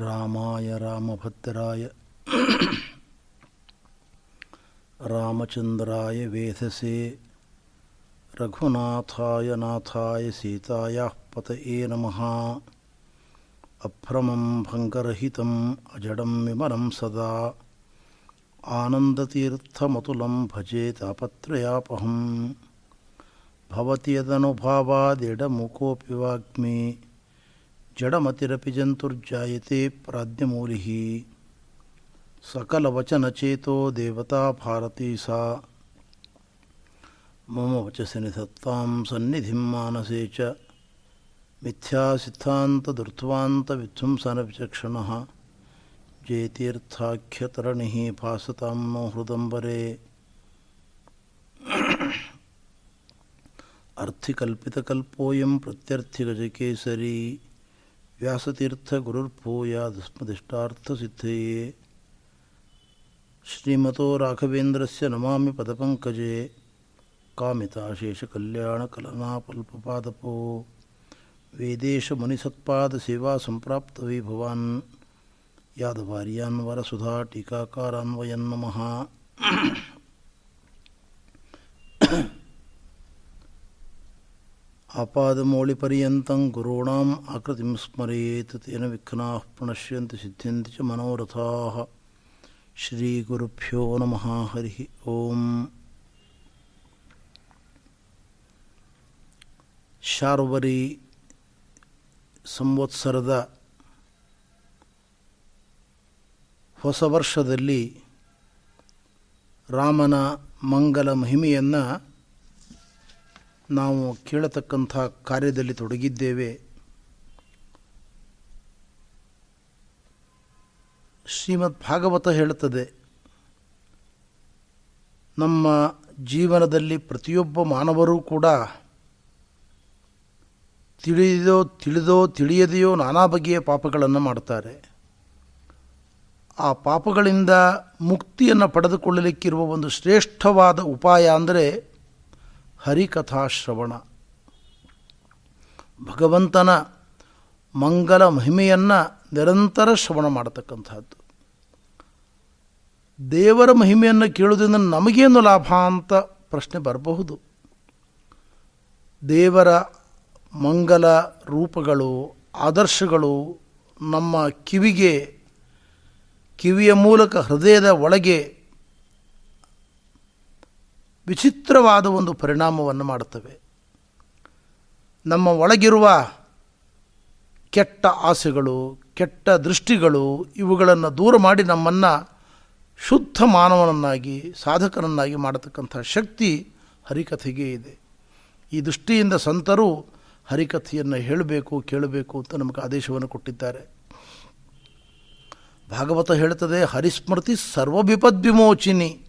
रामाय, रामभद्राय, रामचंद्राय वेधसे, रघुनाथाय नाथाय सीताया पत ए नम। अभ्रमं भङ्गरहितम्, अजडं विमलं सदा। आनन्दतीर्थमतुलं भजे तापत्रयापहं भवति यदनुभावादिडमुकोऽपि वाग्मी। जड़मतिरपि जंतुर्जाते प्राद्यमूलि। सकलवचनचेतो देवता भारती सा। मम वचस निधत्ता सन्निधिं मानसे च। मिथ्यासिद्धान्तदुर्ध्वान्तविध्वंसनविचक्षणः विचक्षण। भासतां हृदंबरे हृदम्बरे। अर्थिकल्पितकल्पोऽयं प्रत्यर्थिगजकेसरी। व्यासतीर्थ गुरुर्भूयाद स्मदिष्टार्थ सिद्धये श्रीमतो राघवेन्द्रस्य नमामि पदपङ्कजे। कामिताशेषकल्याणकलनापल्पपादपो वेदेशमुनिसत्पादसेवासम्प्राप्तविभवान्। यादवार्यान्वरसुधा टीकाकारान्वयन् नमः। आपादमौलिपर्यन्तं गुरूणाम् आकृतिं स्मरेत् तेन विघ्नाः प्रणश्यन्ति सिद्ध्यन्ति च मनोरथाः ಶ್ರೀಗುರುಭ್ಯೋ ನಮಃ ಹರಿ ಓಂ ಶಾರ್ವರಿ ಸಂವತ್ಸರದ ಹೊಸ ವರ್ಷದಲ್ಲಿ ರಾಮನ ಮಂಗಲ ಮಹಿಮೆಯನ್ನು ನಾವು ಕೇಳತಕ್ಕಂಥ ಕಾರ್ಯದಲ್ಲಿ ತೊಡಗಿದ್ದೇವೆ. ಶ್ರೀಮದ್ ಭಾಗವತ ಹೇಳುತ್ತದೆ, ನಮ್ಮ ಜೀವನದಲ್ಲಿ ಪ್ರತಿಯೊಬ್ಬ ಮಾನವರೂ ಕೂಡ ತಿಳಿದೋ ತಿಳಿದೋ ತಿಳಿಯದೆಯೋ ನಾನಾ ಬಗೆಯ ಪಾಪಗಳನ್ನು ಮಾಡ್ತಾರೆ ಆ ಪಾಪಗಳಿಂದ ಮುಕ್ತಿಯನ್ನು ಪಡೆದುಕೊಳ್ಳಲಿಕ್ಕಿರುವ ಒಂದು ಶ್ರೇಷ್ಠವಾದ ಉಪಾಯ ಅಂದರೆ ಹರಿಕಥಾಶ್ರವಣ. ಭಗವಂತನ ಮಂಗಲ ಮಹಿಮೆಯನ್ನು ನಿರಂತರ ಶ್ರವಣ ಮಾಡತಕ್ಕಂಥದ್ದು ದೇವರ ಮಹಿಮೆಯನ್ನು ಕೇಳುವುದರಿಂದ ನಮಗೇನು ಲಾಭ ಅಂತ ಪ್ರಶ್ನೆ ಬರಬಹುದು. ದೇವರ ಮಂಗಲ ರೂಪಗಳು, ಆದರ್ಶಗಳು ನಮ್ಮ ಕಿವಿಗೆ, ಕಿವಿಯ ಮೂಲಕ ಹೃದಯದ ಒಳಗೆ ವಿಚಿತ್ರವಾದ ಒಂದು ಪರಿಣಾಮವನ್ನು ಮಾಡುತ್ತವೆ. ನಮ್ಮ ಒಳಗಿರುವ ಕೆಟ್ಟ ಆಸೆಗಳು, ಕೆಟ್ಟ ದೃಷ್ಟಿಗಳು ಇವುಗಳನ್ನು ದೂರ ಮಾಡಿ ನಮ್ಮನ್ನು ಶುದ್ಧ ಮಾನವನನ್ನಾಗಿ, ಸಾಧಕನನ್ನಾಗಿ ಮಾಡತಕ್ಕಂಥ ಶಕ್ತಿ ಹರಿಕಥೆಗೆ ಇದೆ. ಈ ದೃಷ್ಟಿಯಿಂದ ಸಂತರು ಹರಿಕಥೆಯನ್ನು ಹೇಳಬೇಕು, ಕೇಳಬೇಕು ಅಂತ ನಮಗೆ ಆದೇಶವನ್ನು ಕೊಟ್ಟಿದ್ದಾರೆ. ಭಾಗವತ ಹೇಳುತ್ತದೆ ಹರಿಸ್ಮೃತಿ ವಿಮೋಚಿನಿ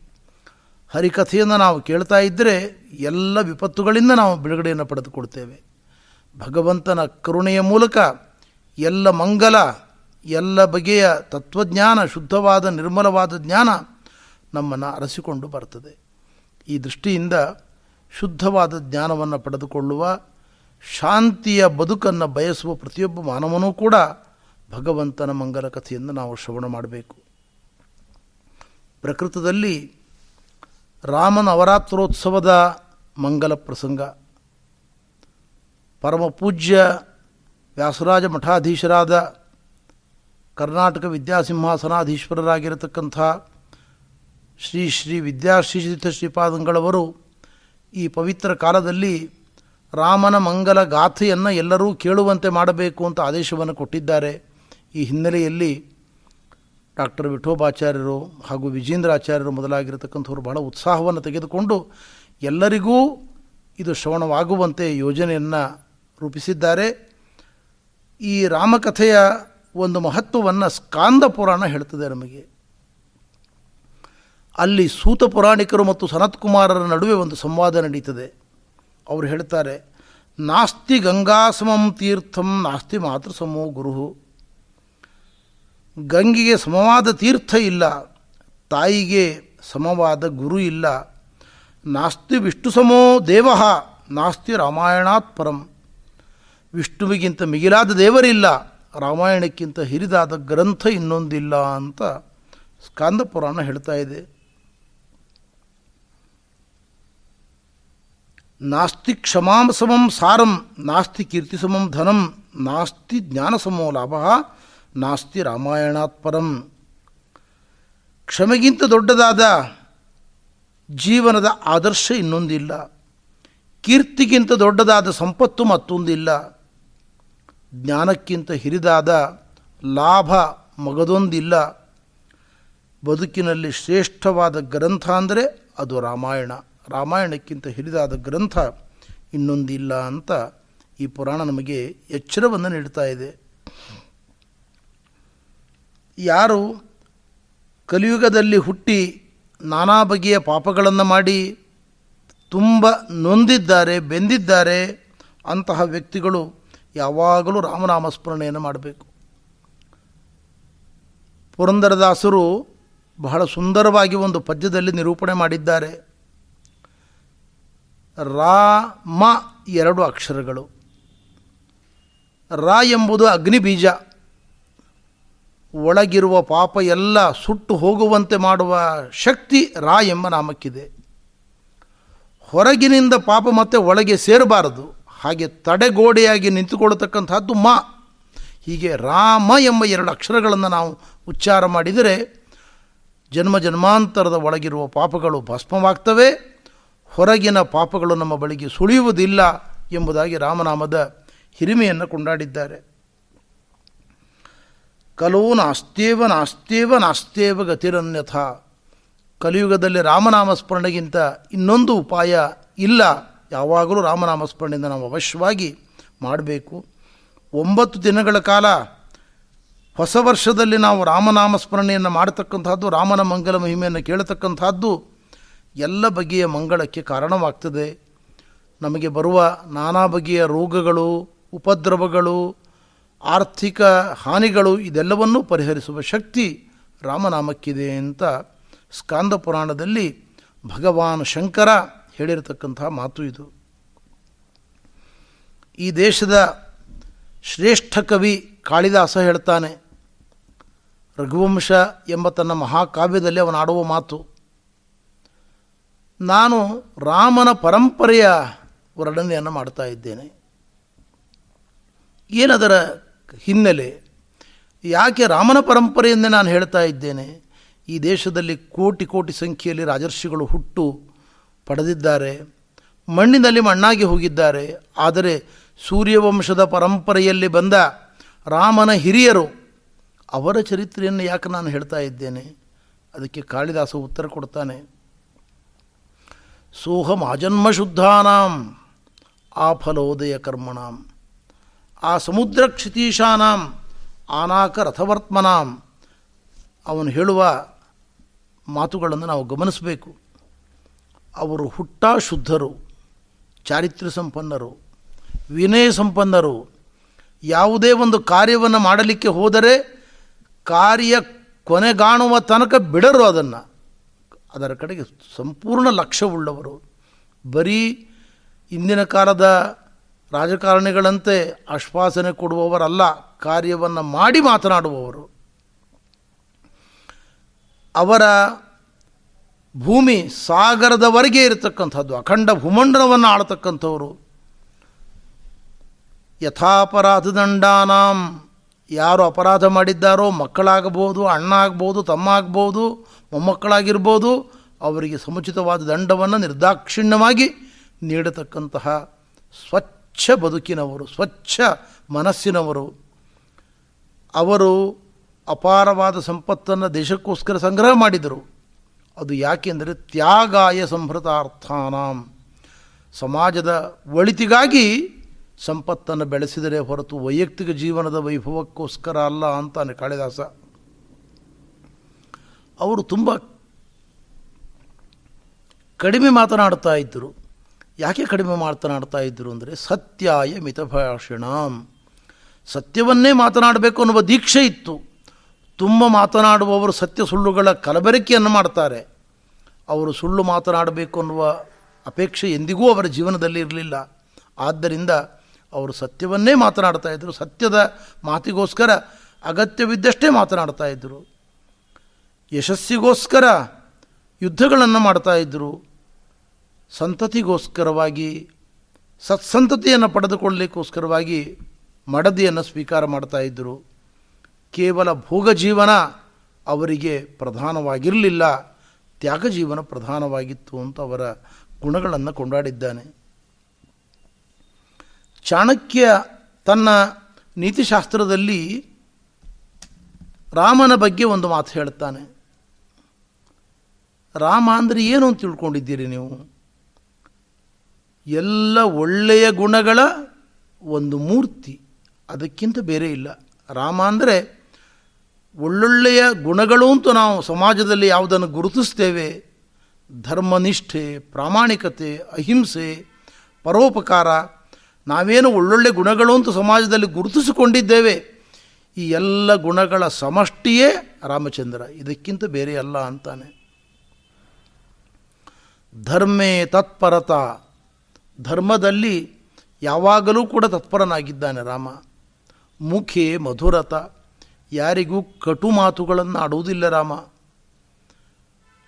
ಹರಿಕಥೆಯನ್ನು ನಾವು ಕೇಳ್ತಾ ಇದ್ದರೆ ಎಲ್ಲ ವಿಪತ್ತುಗಳಿಂದ ನಾವು ಬಿಡುಗಡೆಯನ್ನು ಪಡೆದುಕೊಡ್ತೇವೆ ಭಗವಂತನ ಕರುಣೆಯ ಮೂಲಕ ಎಲ್ಲ ಮಂಗಲ, ಎಲ್ಲ ಬಗೆಯ ತತ್ವಜ್ಞಾನ, ಶುದ್ಧವಾದ, ನಿರ್ಮಲವಾದ ಜ್ಞಾನ ನಮ್ಮನ್ನು ಅರಸಿಕೊಂಡು ಬರ್ತದೆ. ಈ ದೃಷ್ಟಿಯಿಂದ ಶುದ್ಧವಾದ ಜ್ಞಾನವನ್ನು ಪಡೆದುಕೊಳ್ಳುವ, ಶಾಂತಿಯ ಬದುಕನ್ನು ಬಯಸುವ ಪ್ರತಿಯೊಬ್ಬ ಮಾನವನೂ ಕೂಡ ಭಗವಂತನ ಮಂಗಲ ಕಥೆಯನ್ನು ನಾವು ಶ್ರವಣ ಮಾಡಬೇಕು. ಪ್ರಕೃತದಲ್ಲಿ ರಾಮನ ನವರಾತ್ರೋತ್ಸವದ ಮಂಗಲ ಪ್ರಸಂಗ. ಪರಮ ಪೂಜ್ಯ ವ್ಯಾಸರಾಜ ಮಠಾಧೀಶರಾದ ಕರ್ನಾಟಕ ವಿದ್ಯಾಸಿಂಹಾಸನಾಧೀಶ್ವರರಾಗಿರತಕ್ಕಂಥ ಶ್ರೀ ಶ್ರೀ ವಿದ್ಯಾಶ್ರೀತೀರ್ಥ ಶ್ರೀಪಾದಂಗಳವರು ಈ ಪವಿತ್ರ ಕಾಲದಲ್ಲಿ ರಾಮನ ಮಂಗಲ ಗಾಥೆಯನ್ನು ಎಲ್ಲರೂ ಕೇಳುವಂತೆ ಮಾಡಬೇಕು ಅಂತ ಆದೇಶವನ್ನು ಕೊಟ್ಟಿದ್ದಾರೆ. ಈ ಹಿನ್ನೆಲೆಯಲ್ಲಿ ಡಾಕ್ಟರ್ ವಿಠೋಬಾಚಾರ್ಯರು ಹಾಗೂ ವಿಜೇಂದ್ರ ಆಚಾರ್ಯರು ಮೊದಲಾಗಿರತಕ್ಕಂಥವ್ರು ಬಹಳ ಉತ್ಸಾಹವನ್ನು ತೆಗೆದುಕೊಂಡು ಎಲ್ಲರಿಗೂ ಇದು ಶ್ರವಣವಾಗುವಂತೆ ಯೋಜನೆಯನ್ನು ರೂಪಿಸಿದ್ದಾರೆ. ಈ ರಾಮಕಥೆಯ ಒಂದು ಮಹತ್ವವನ್ನು ಸ್ಕಾಂದ ಪುರಾಣ ಹೇಳ್ತದೆ ನಮಗೆ. ಅಲ್ಲಿ ಸೂತ ಪುರಾಣಿಕರು ಮತ್ತು ಸನತ್ಕುಮಾರರ ನಡುವೆ ಒಂದು ಸಂವಾದ ನಡೀತದೆ. ಅವರು ಹೇಳ್ತಾರೆ, ನಾಸ್ತಿ ಗಂಗಾಸಮಂ ತೀರ್ಥಂ ನಾಸ್ತಿ ಮಾತೃಸಮೋ ಗುರು ಗಂಗೆಗೆ ಸಮವಾದ ತೀರ್ಥ ಇಲ್ಲ, ತಾಯಿಗೆ ಸಮವಾದ ಗುರು ಇಲ್ಲ. ನಾಸ್ತಿ ವಿಷ್ಣು ಸಮೋ ದೇವ, ನಾಸ್ತಿ ರಾಮಾಯಣಾತ್ ಪರಂ. ವಿಷ್ಣುವಿಗಿಂತ ಮಿಗಿಲಾದ ದೇವರಿಲ್ಲ, ರಾಮಾಯಣಕ್ಕಿಂತ ಹಿರಿದಾದ ಗ್ರಂಥ ಇನ್ನೊಂದಿಲ್ಲ ಅಂತ ಸ್ಕಾಂದ ಪುರಾಣ ಹೇಳ್ತಾ ಇದೆ. ನಾಸ್ತಿ ಕ್ಷಮಾಂ ಸಮಂ ಸಾರಂ, ನಾಸ್ತಿ ಕೀರ್ತಿ ಸಮಂ ಧನಂ, ನಾಸ್ತಿ ಜ್ಞಾನ ಸಮೋ ಲಾಭ ನಾಸ್ತಿ ರಾಮಾಯಣಾತ್ ಪರಂ. ಕ್ಷಮೆಗಿಂತ ದೊಡ್ಡದಾದ ಜೀವನದ ಆದರ್ಶ ಇನ್ನೊಂದಿಲ್ಲ. ಕೀರ್ತಿಗಿಂತ ದೊಡ್ಡದಾದ ಸಂಪತ್ತು ಮತ್ತೊಂದಿಲ್ಲ. ಜ್ಞಾನಕ್ಕಿಂತ ಹಿರಿದಾದ ಲಾಭ ಮಗದೊಂದಿಲ್ಲ. ಬದುಕಿನಲ್ಲಿ ಶ್ರೇಷ್ಠವಾದ ಗ್ರಂಥ ಅಂದರೆ ಅದು ರಾಮಾಯಣ. ರಾಮಾಯಣಕ್ಕಿಂತ ಹಿರಿದಾದ ಗ್ರಂಥ ಇನ್ನೊಂದಿಲ್ಲ ಅಂತ ಈ ಪುರಾಣ ನಮಗೆ ಎಚ್ಚರವನ್ನು ನೀಡ್ತಾ ಇದೆ. ಯಾರು ಕಲಿಯುಗದಲ್ಲಿ ಹುಟ್ಟಿ ನಾನಾ ಬಗೆಯ ಪಾಪಗಳನ್ನು ಮಾಡಿ ತುಂಬ ನೊಂದಿದ್ದಾರೆ, ಬೆಂದಿದ್ದಾರೆ, ಅಂತಹ ವ್ಯಕ್ತಿಗಳು ಯಾವಾಗಲೂ ರಾಮನಾಮ ಸ್ಮರಣೆಯನ್ನು ಮಾಡಬೇಕು. ಪುರಂದರದಾಸರು ಬಹಳ ಸುಂದರವಾಗಿ ಒಂದು ಪದ್ಯದಲ್ಲಿ ನಿರೂಪಣೆ ಮಾಡಿದ್ದಾರೆ. ರಾ, ಮ ಎರಡು ಅಕ್ಷರಗಳು. ರಾ ಎಂಬುದು ಅಗ್ನಿ ಬೀಜ ಒಳಗಿರುವ ಪಾಪ ಎಲ್ಲ ಸುಟ್ಟು ಹೋಗುವಂತೆ ಮಾಡುವ ಶಕ್ತಿ ರಾ ಎಂಬ ನಾಮಕ್ಕಿದೆ. ಹೊರಗಿನಿಂದ ಪಾಪ ಮತ್ತೆ ಒಳಗೆ ಸೇರಬಾರದು. ಹಾಗೆ ತಡೆಗೋಡೆಯಾಗಿ ನಿಂತುಕೊಳ್ಳತಕ್ಕಂಥದ್ದು ಮಾ. ಹೀಗೆ ರಾಮ ಎಂಬ ಎರಡು ಅಕ್ಷರಗಳನ್ನು ನಾವು ಉಚ್ಚಾರ ಮಾಡಿದರೆ ಜನ್ಮ ಜನ್ಮಾಂತರದ ಒಳಗಿರುವ ಪಾಪಗಳು ಭಸ್ಮವಾಗ್ತವೆ. ಹೊರಗಿನ ಪಾಪಗಳು ನಮ್ಮ ಬಳಿಗೆ ಸುಳಿಯುವುದಿಲ್ಲ ಎಂಬುದಾಗಿ ರಾಮನಾಮದ ಹಿರಿಮೆಯನ್ನು ಕೊಂಡಾಡಿದ್ದಾರೆ. ಕಲೋ ನಾಸ್ತೇವ ನಾಸ್ತೇವ ನಾಸ್ತೇವ ಗತಿರನ್ಯಥ. ಕಲಿಯುಗದಲ್ಲಿ ರಾಮನಾಮ ಸ್ಮರಣೆಗಿಂತ ಇನ್ನೊಂದು ಉಪಾಯ ಇಲ್ಲ. ಯಾವಾಗಲೂ ರಾಮನಾಮ ಸ್ಮರಣೆಯಿಂದ ನಾವು ಅವಶ್ಯವಾಗಿ ಮಾಡಬೇಕು. ಒಂಬತ್ತು ದಿನಗಳ ಕಾಲ ಹೊಸ ವರ್ಷದಲ್ಲಿ ನಾವು ರಾಮನಾಮ ಸ್ಮರಣೆಯನ್ನು ಮಾಡತಕ್ಕಂಥದ್ದು ರಾಮನ ಮಂಗಲ ಮಹಿಮೆಯನ್ನು ಕೇಳತಕ್ಕಂಥದ್ದು ಎಲ್ಲ ಬಗೆಯ ಮಂಗಳಕ್ಕೆ ಕಾರಣವಾಗ್ತದೆ. ನಮಗೆ ಬರುವ ನಾನಾ ಬಗೆಯ ರೋಗಗಳು, ಉಪದ್ರವಗಳು ಆರ್ಥಿಕ ಹಾನಿಗಳು ಇದೆಲ್ಲವನ್ನೂ ಪರಿಹರಿಸುವ ಶಕ್ತಿ ರಾಮನಾಮಕ್ಕಿದೆ ಅಂತ ಸ್ಕಾಂದ ಪುರಾಣದಲ್ಲಿ ಭಗವಾನ್ ಶಂಕರ ಹೇಳಿರತಕ್ಕಂತಹ ಮಾತು ಇದು. ಈ ದೇಶದ ಶ್ರೇಷ್ಠ ಕವಿ ಕಾಳಿದಾಸ ಹೇಳ್ತಾನೆ, ರಘುವಂಶ ಎಂಬ ತನ್ನ ಮಹಾಕಾವ್ಯದಲ್ಲಿ ಅವನು ಆಡುವ ಮಾತು, ನಾನು ರಾಮನ ಪರಂಪರೆಯ ವರ್ಣನೆಯನ್ನು ಮಾಡ್ತಾ ಇದ್ದೇನೆ. ಏನದರ ಹಿನ್ನೆಲೆ. ಯಾಕೆ ರಾಮನ ಪರಂಪರೆಯನ್ನೇ ನಾನು ಹೇಳ್ತಾ ಇದ್ದೇನೆ? ಈ ದೇಶದಲ್ಲಿ ಕೋಟಿ ಕೋಟಿ ಸಂಖ್ಯೆಯಲ್ಲಿ ರಾಜರ್ಷಿಗಳು ಹುಟ್ಟು ಪಡೆದಿದ್ದಾರೆ. ಮಣ್ಣಿನಲ್ಲಿ ಮಣ್ಣಾಗಿ ಹೋಗಿದ್ದಾರೆ. ಆದರೆ ಸೂರ್ಯವಂಶದ ಪರಂಪರೆಯಲ್ಲಿ ಬಂದ ರಾಮನ ಹಿರಿಯರು ಅವರ ಚರಿತ್ರೆಯನ್ನು ಯಾಕೆ ನಾನು ಹೇಳ್ತಾ ಇದ್ದೇನೆ? ಅದಕ್ಕೆ ಕಾಳಿದಾಸ ಉತ್ತರ ಕೊಡ್ತಾನೆ. ಸೋಹಂ ಆಜನ್ಮ ಶುದ್ಧಾನಾಂ ಆ ಫಲೋದಯ ಕರ್ಮಣಾಂ. ಆ ಸಮುದ್ರ ಕ್ಷಿತೀಶಾನಾಂ ಆನಾಕ ರಥವರ್ತ್ಮನಾಂ ಅವನು ಹೇಳುವ ಮಾತುಗಳನ್ನು ನಾವು ಗಮನಿಸಬೇಕು. ಅವರು ಹುಟ್ಟ ಶುದ್ಧರು, ಚಾರಿತ್ರ್ಯ ಸಂಪನ್ನರು, ವಿನಯ ಸಂಪನ್ನರು. ಯಾವುದೇ ಒಂದು ಕಾರ್ಯವನ್ನು ಮಾಡಲಿಕ್ಕೆ ಹೋದರೆ ಕಾರ್ಯ ಕೊನೆಗಾಣುವ ತನಕ ಬಿಡರು ಅದನ್ನು. ಅದರ ಕಡೆಗೆ ಸಂಪೂರ್ಣ ಲಕ್ಷ್ಯವುಳ್ಳವರು. ಬರೀ ಇಂದಿನ ಕಾಲದ ರಾಜಕಾರಣಿಗಳಂತೆ ಆಶ್ವಾಸನೆ ಕೊಡುವವರಲ್ಲ, ಕಾರ್ಯವನ್ನು ಮಾಡಿ ಮಾತನಾಡುವವರು. ಅವರ ಭೂಮಿ ಸಾಗರದವರೆಗೆ ಇರತಕ್ಕಂಥದ್ದು, ಅಖಂಡ ಭೂಮಂಡಲವನ್ನು ಆಳತಕ್ಕಂಥವರು. ಯಥಾಪರಾಧದಂಡಾನಾಂ ಯಾರು ಅಪರಾಧ ಮಾಡಿದ್ದಾರೋ ಮಕ್ಕಳಾಗಬಹುದು ಅಣ್ಣ ಆಗ್ಬೋದು ತಮ್ಮ ಆಗ್ಬೋದು ಮೊಮ್ಮಕ್ಕಳಾಗಿರ್ಬೋದು, ಅವರಿಗೆ ಸಮುಚಿತವಾದ ದಂಡವನ್ನು ನಿರ್ದಾಕ್ಷಿಣ್ಯವಾಗಿ ನೀಡತಕ್ಕಂತಹ ಸ್ವಚ್ಛ ಬದುಕಿನವರು, ಸ್ವಚ್ಛ ಮನಸ್ಸಿನವರು. ಅವರು ಅಪಾರವಾದ ಸಂಪತ್ತನ್ನು ದೇಶಕ್ಕೋಸ್ಕರ ಸಂಗ್ರಹ ಮಾಡಿದರು. ಅದು ಯಾಕೆಂದರೆ ತ್ಯಾಗಾಯ ಸಂಹೃತಾರ್ಥಾನಾಂ. ಸಮಾಜದ ಒಳಿತಿಗಾಗಿ ಸಂಪತ್ತನ್ನು ಬೆಳೆಸಿದರೆ ಹೊರತು ವೈಯಕ್ತಿಕ ಜೀವನದ ವೈಭವಕ್ಕೋಸ್ಕರ ಅಲ್ಲ ಅಂತಾನೆ ಕಾಳಿದಾಸ. ಅವರು ತುಂಬ ಕಡಿಮೆ ಮಾತನಾಡ್ತಾ ಇದ್ದರು. ಯಾಕೆ ಕಡಿಮೆ ಮಾತನಾಡ್ತಾ ಇದ್ದರು ಅಂದರೆ ಸತ್ಯಾಯ ಮಿತಭಾಷಣಂ. ಸತ್ಯವನ್ನೇ ಮಾತನಾಡಬೇಕು ಅನ್ನುವ ದೀಕ್ಷೆ ಇತ್ತು. ತುಂಬ ಮಾತನಾಡುವವರು ಸತ್ಯ ಸುಳ್ಳುಗಳ ಕಲಬೆರಕೆಯನ್ನು ಮಾಡ್ತಾರೆ. ಅವರು ಸುಳ್ಳು ಮಾತನಾಡಬೇಕು ಅನ್ನುವ ಅಪೇಕ್ಷೆ ಎಂದಿಗೂ ಅವರ ಜೀವನದಲ್ಲಿ ಇರಲಿಲ್ಲ. ಆದ್ದರಿಂದ ಅವರು ಸತ್ಯವನ್ನೇ ಮಾತನಾಡ್ತಾ ಇದ್ದರು ಸತ್ಯದ ಮಾತಿಗೋಸ್ಕರ ಅಗತ್ಯವಿದ್ದಷ್ಟೇ ಮಾತನಾಡ್ತಾ ಇದ್ದರು ಯಶಸ್ಸಿಗೋಸ್ಕರ ಯುದ್ಧಗಳನ್ನು ಮಾಡ್ತಾ ಇದ್ದರು ಸಂತತಿಗೋಸ್ಕರವಾಗಿ, ಸತ್ಸಂತತಿಯನ್ನು ಪಡೆದುಕೊಳ್ಳಲಿಕ್ಕೋಸ್ಕರವಾಗಿ ಮಡದಿಯನ್ನು ಸ್ವೀಕಾರ ಮಾಡ್ತಾ ಇದ್ದರು. ಕೇವಲ ಭೋಗ ಜೀವನ ಅವರಿಗೆ ಪ್ರಧಾನವಾಗಿರಲಿಲ್ಲ. ತ್ಯಾಗ ಜೀವನ ಪ್ರಧಾನವಾಗಿತ್ತು ಅಂತ ಅವರ ಗುಣಗಳನ್ನು ಕೊಂಡಾಡಿದ್ದಾನೆ. ಚಾಣಕ್ಯ ತನ್ನ ನೀತಿಶಾಸ್ತ್ರದಲ್ಲಿ ರಾಮನ ಬಗ್ಗೆ ಒಂದು ಮಾತು ಹೇಳ್ತಾನೆ ರಾಮ ಅಂದರೆ ಏನು ಅಂತ ತಿಳ್ಕೊಂಡಿದ್ದೀರಿ ನೀವು? ಎಲ್ಲ ಒಳ್ಳೆಯ ಗುಣಗಳ ಒಂದು ಮೂರ್ತಿ. ಅದಕ್ಕಿಂತ ಬೇರೆ ಇಲ್ಲ. ರಾಮ ಅಂದರೆ ಒಳ್ಳೊಳ್ಳೆಯ ಗುಣಗಳು ಅಂತೂ ನಾವು ಸಮಾಜದಲ್ಲಿ ಯಾವುದನ್ನು ಗುರುತಿಸ್ತೇವೆ? ಧರ್ಮನಿಷ್ಠೆ, ಪ್ರಾಮಾಣಿಕತೆ, ಅಹಿಂಸೆ, ಪರೋಪಕಾರ. ನಾವೇನು ಒಳ್ಳೊಳ್ಳೆ ಗುಣಗಳು ಅಂತೂ ಸಮಾಜದಲ್ಲಿ ಗುರುತಿಸಿಕೊಂಡಿದ್ದೇವೆ? ಈ ಎಲ್ಲ ಗುಣಗಳ ಸಮಷ್ಟಿಯೇ ರಾಮಚಂದ್ರ. ಇದಕ್ಕಿಂತ ಬೇರೆ ಅಲ್ಲ ಅಂತಾನೆ. ಧರ್ಮೇ ತತ್ಪರತ. ಧರ್ಮದಲ್ಲಿ ಯಾವಾಗಲೂ ಕೂಡ ತತ್ಪರನಾಗಿದ್ದಾನೆ ರಾಮ. ಮುಖೆ ಮಧುರತ. ಯಾರಿಗೂ ಕಟು ಮಾತುಗಳನ್ನು ಆಡುವುದಿಲ್ಲ ರಾಮ.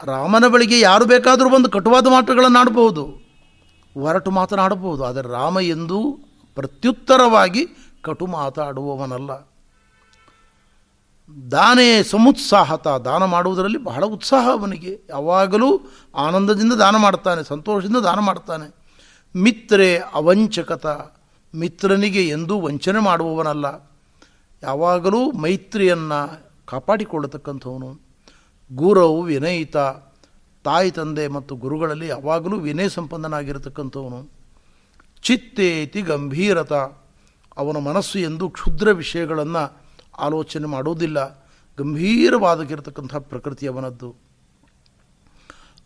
ರಾಮನ ಬಳಿಗೆ ಯಾರು ಬೇಕಾದರೂ ಬಂದು ಕಟುವಾದ ಮಾತುಗಳನ್ನು ಆಡಬಹುದು ಹೊರಟು ಮಾತನಾಡಬಹುದು. ಆದರೆ ರಾಮ ಎಂದು ಪ್ರತ್ಯುತ್ತರವಾಗಿ ಕಟು ಮಾತಾಡುವವನಲ್ಲ. ದಾನೇ ಸಮುತ್ಸಾಹತ. ದಾನ ಮಾಡುವುದರಲ್ಲಿ ಬಹಳ ಉತ್ಸಾಹ ಅವನಿಗೆ. ಯಾವಾಗಲೂ ಆನಂದದಿಂದ ದಾನ ಮಾಡ್ತಾನೆ, ಸಂತೋಷದಿಂದ ದಾನ ಮಾಡ್ತಾನೆ. ಮಿತ್ರೆ ಅವಂಚಕತ. ಮಿತ್ರನಿಗೆ ಎಂದೂ ವಂಚನೆ ಮಾಡುವವನಲ್ಲ. ಯಾವಾಗಲೂ ಮೈತ್ರಿಯನ್ನು ಕಾಪಾಡಿಕೊಳ್ಳತಕ್ಕಂಥವನು. ಗುರವು ವಿನಯಿತ. ತಾಯಿ, ತಂದೆ ಮತ್ತು ಗುರುಗಳಲ್ಲಿ ಯಾವಾಗಲೂ ವಿನಯ ಸಂಪನ್ನನಾಗಿರತಕ್ಕಂಥವನು. ಚಿತ್ತೇತಿ ಗಂಭೀರತ. ಅವನ ಮನಸ್ಸು ಎಂದು ಕ್ಷುದ್ರ ವಿಷಯಗಳನ್ನು ಆಲೋಚನೆ ಮಾಡೋದಿಲ್ಲ. ಗಂಭೀರವಾದಕ್ಕಿರತಕ್ಕಂಥ ಪ್ರಕೃತಿ ಅವನದ್ದು.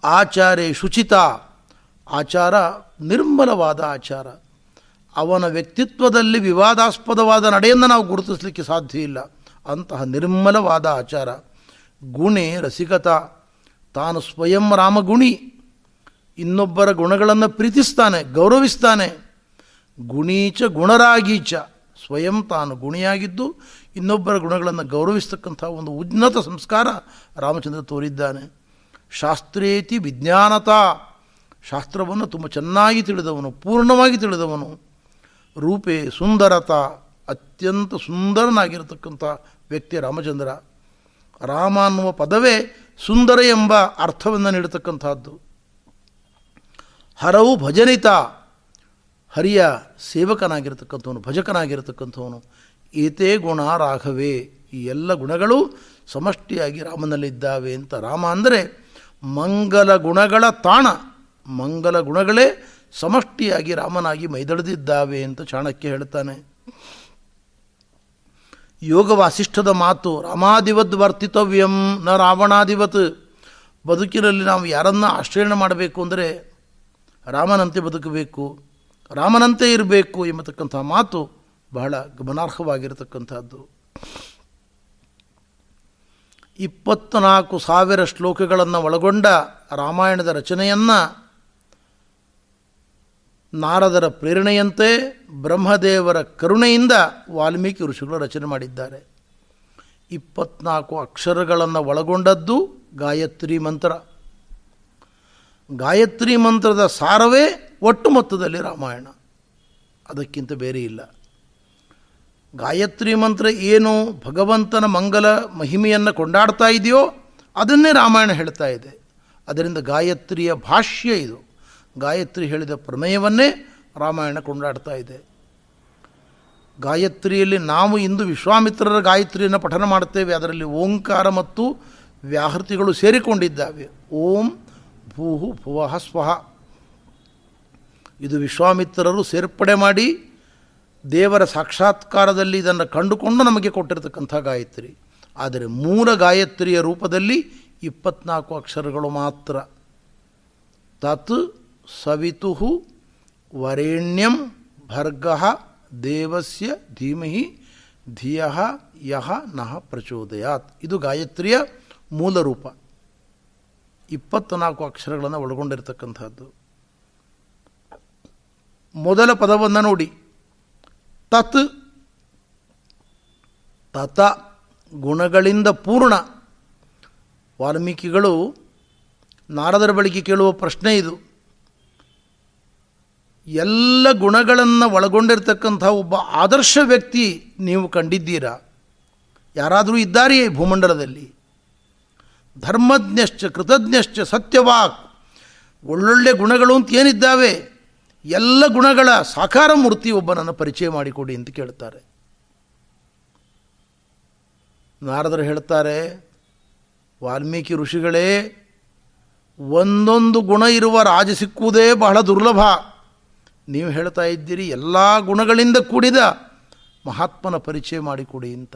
ಆಚಾರೇ ಶುಚಿತ. ಆಚಾರ ನಿರ್ಮಲವಾದ ಆಚಾರ. ಅವನ ವ್ಯಕ್ತಿತ್ವದಲ್ಲಿ ವಿವಾದಾಸ್ಪದವಾದ ನಡೆಯನ್ನು ನಾವು ಗುರುತಿಸಲಿಕ್ಕೆ ಸಾಧ್ಯ ಇಲ್ಲ. ಅಂತಹ ನಿರ್ಮಲವಾದ ಆಚಾರ. ಗುಣೆ ರಸಿಕತ. ತಾನು ಸ್ವಯಂ ರಾಮಗುಣಿ. ಇನ್ನೊಬ್ಬರ ಗುಣಗಳನ್ನು ಪ್ರೀತಿಸ್ತಾನೆ, ಗೌರವಿಸ್ತಾನೆ. ಗುಣೀಚ ಗುಣರಾಗೀಚ. ಸ್ವಯಂ ತಾನು ಗುಣಿಯಾಗಿದ್ದು ಇನ್ನೊಬ್ಬರ ಗುಣಗಳನ್ನು ಗೌರವಿಸ್ತಕ್ಕಂಥ ಒಂದು ಉನ್ನತ ಸಂಸ್ಕಾರ ರಾಮಚಂದ್ರ ತೋರಿದ್ದಾನೆ. ಶಾಸ್ತ್ರೇತಿ ವಿಜ್ಞಾನತ. ಶಾಸ್ತ್ರವನ್ನು ತುಂಬ ಚೆನ್ನಾಗಿ ತಿಳಿದವನು, ಪೂರ್ಣವಾಗಿ ತಿಳಿದವನು. ರೂಪೆ ಸುಂದರತ, ಅತ್ಯಂತ ಸುಂದರನಾಗಿರತಕ್ಕಂಥ ವ್ಯಕ್ತಿ ರಾಮಚಂದ್ರ. ರಾಮ ಅನ್ನುವ ಪದವೇ ಸುಂದರ ಎಂಬ ಅರ್ಥವನ್ನು ನೀಡತಕ್ಕಂಥದ್ದು. ಹರವು ಭಜನಿತ, ಹರಿಯ ಸೇವಕನಾಗಿರ್ತಕ್ಕಂಥವನು, ಭಜಕನಾಗಿರತಕ್ಕಂಥವನು. ಏತೇ ಗುಣ ರಾಘವೇ, ಈ ಎಲ್ಲ ಗುಣಗಳು ಸಮಷ್ಟಿಯಾಗಿ ರಾಮನಲ್ಲಿದ್ದಾವೆ ಅಂತ ರಾಮ ಅಂದರೆ ಮಂಗಲ ಗುಣಗಳ ತಾಣ. ಮಂಗಲ ಗುಣಗಳೇ ಸಮಷ್ಟಿಯಾಗಿ ರಾಮನಾಗಿ ಮೈದಳೆದಿದ್ದಾವೆ ಅಂತ ಚಾಣಕ್ಯ ಹೇಳ್ತಾನೆ. ಯೋಗ ವಾಸಿಷ್ಠದ ಮಾತು ರಾಮಾದಿವದ್ ವರ್ತಿತವ್ಯಂ ನ ರಾವಣಾದಿವತ್ ಬದುಕಿನಲ್ಲಿ ನಾವು ಯಾರನ್ನ ಆಶ್ರಯಣ ಮಾಡಬೇಕು ಅಂದರೆ ರಾಮನಂತೆ ಬದುಕಬೇಕು, ರಾಮನಂತೆ ಇರಬೇಕು ಎಂಬತಕ್ಕಂಥ ಮಾತು ಬಹಳ ಗಮನಾರ್ಹವಾಗಿರತಕ್ಕಂಥದ್ದು. ಇಪ್ಪತ್ತ್ನಾಲ್ಕು ಸಾವಿರ ಶ್ಲೋಕಗಳನ್ನು ಒಳಗೊಂಡ ರಾಮಾಯಣದ ರಚನೆಯನ್ನು ನಾರದರ ಪ್ರೇರಣೆಯಂತೆ ಬ್ರಹ್ಮದೇವರ ಕರುಣೆಯಿಂದ ವಾಲ್ಮೀಕಿ ಋಷಿಗಳು ರಚನೆ ಮಾಡಿದ್ದಾರೆ. ಇಪ್ಪತ್ನಾಲ್ಕು ಅಕ್ಷರಗಳನ್ನು ಒಳಗೊಂಡದ್ದು ಗಾಯತ್ರಿ ಮಂತ್ರ. ಗಾಯತ್ರಿ ಮಂತ್ರದ ಸಾರವೇ ಒಟ್ಟು ಮೊತ್ತದಲ್ಲಿ ರಾಮಾಯಣ. ಅದಕ್ಕಿಂತ ಬೇರೆ ಇಲ್ಲ. ಗಾಯತ್ರಿ ಮಂತ್ರ ಏನು ಭಗವಂತನ ಮಂಗಲ ಮಹಿಮೆಯನ್ನು ಕೊಂಡಾಡ್ತಾ ಇದೆಯೋ ಅದನ್ನೇ ರಾಮಾಯಣ ಹೇಳ್ತಾ ಇದೆ. ಅದರಿಂದ ಗಾಯತ್ರಿಯ ಭಾಷ್ಯ ಇದು. ಗಾಯತ್ರಿ ಹೇಳಿದ ಪ್ರಮೇಯವನ್ನೇ ರಾಮಾಯಣ ಕೊಂಡಾಡ್ತಾ ಇದೆ. ಗಾಯತ್ರಿಯಲ್ಲಿ ನಾವು ಇಂದು ವಿಶ್ವಾಮಿತ್ರರ ಗಾಯತ್ರಿಯನ್ನು ಪಠನ ಮಾಡುತ್ತೇವೆ. ಅದರಲ್ಲಿ ಓಂಕಾರ ಮತ್ತು ವ್ಯಾಹೃತಿಗಳು ಸೇರಿಕೊಂಡಿದ್ದಾವೆ. ಓಂ ಭೂಹು ಭುವಃ ಸ್ವಹ ಇದು ವಿಶ್ವಾಮಿತ್ರರು ಸೇರ್ಪಡೆ ಮಾಡಿ ದೇವರ ಸಾಕ್ಷಾತ್ಕಾರದಲ್ಲಿ ಇದನ್ನು ಕಂಡುಕೊಂಡು ನಮಗೆ ಕೊಟ್ಟಿರತಕ್ಕಂಥ ಗಾಯತ್ರಿ. ಆದರೆ ಮೂಲ ಗಾಯತ್ರಿಯ ರೂಪದಲ್ಲಿ ಇಪ್ಪತ್ನಾಲ್ಕು ಅಕ್ಷರಗಳು ಮಾತ್ರ. ತತ್ ಸವಿತು ವರೆಣ್ಯಂ ಭರ್ಗ ದೇವಸ್ಯ ಧೀಮಹಿ ಧಿಯ ಯಹ ನಹ ಪ್ರಚೋದಯಾತ್. ಇದು ಗಾಯತ್ರಿಯ ಮೂಲ ರೂಪ. ಇಪ್ಪತ್ತ್ನಾಲ್ಕು ಅಕ್ಷರಗಳನ್ನು ಒಳಗೊಂಡಿರತಕ್ಕಂಥದ್ದು ಮೊದಲ ಪದವನ್ನು ನೋಡಿ. ತತ್, ತತ, ಗುಣಗಳಿಂದ ಪೂರ್ಣ. ವಾಲ್ಮೀಕಿಗಳು ನಾರದರ ಬಳಿಗೆ ಕೇಳುವ ಪ್ರಶ್ನೆ ಇದು. ಎಲ್ಲ ಗುಣಗಳನ್ನು ಒಳಗೊಂಡಿರ್ತಕ್ಕಂಥ ಒಬ್ಬ ಆದರ್ಶ ವ್ಯಕ್ತಿ ನೀವು ಕಂಡಿದ್ದೀರಾ? ಯಾರಾದರೂ ಇದ್ದಾರೆಯೇ ಭೂಮಂಡಲದಲ್ಲಿ? ಧರ್ಮಜ್ಞಶ್ಚ, ಕೃತಜ್ಞಶ್ಚ, ಸತ್ಯವಾಕ್, ಒಳ್ಳೊಳ್ಳೆ ಗುಣಗಳು ಅಂತ ಏನಿದ್ದಾವೆ? ಎಲ್ಲ ಗುಣಗಳ ಸಾಕಾರ ಮೂರ್ತಿ ಒಬ್ಬನನ್ನು ಪರಿಚಯ ಮಾಡಿಕೊಡಿ ಅಂತ ಕೇಳ್ತಾರೆ. ನಾರದರು ಹೇಳ್ತಾರೆ, ವಾಲ್ಮೀಕಿ ಋಷಿಗಳೇ, ಒಂದೊಂದು ಗುಣ ಇರುವ ರಾಜ ಸಿಕ್ಕುವುದೇ ಬಹಳ ದುರ್ಲಭ. ನೀವು ಹೇಳ್ತಾ ಇದ್ದೀರಿ, ಎಲ್ಲ ಗುಣಗಳಿಂದ ಕೂಡಿದ ಮಹಾತ್ಮನ ಪರಿಚಯ ಮಾಡಿಕೊಡಿ ಅಂತ.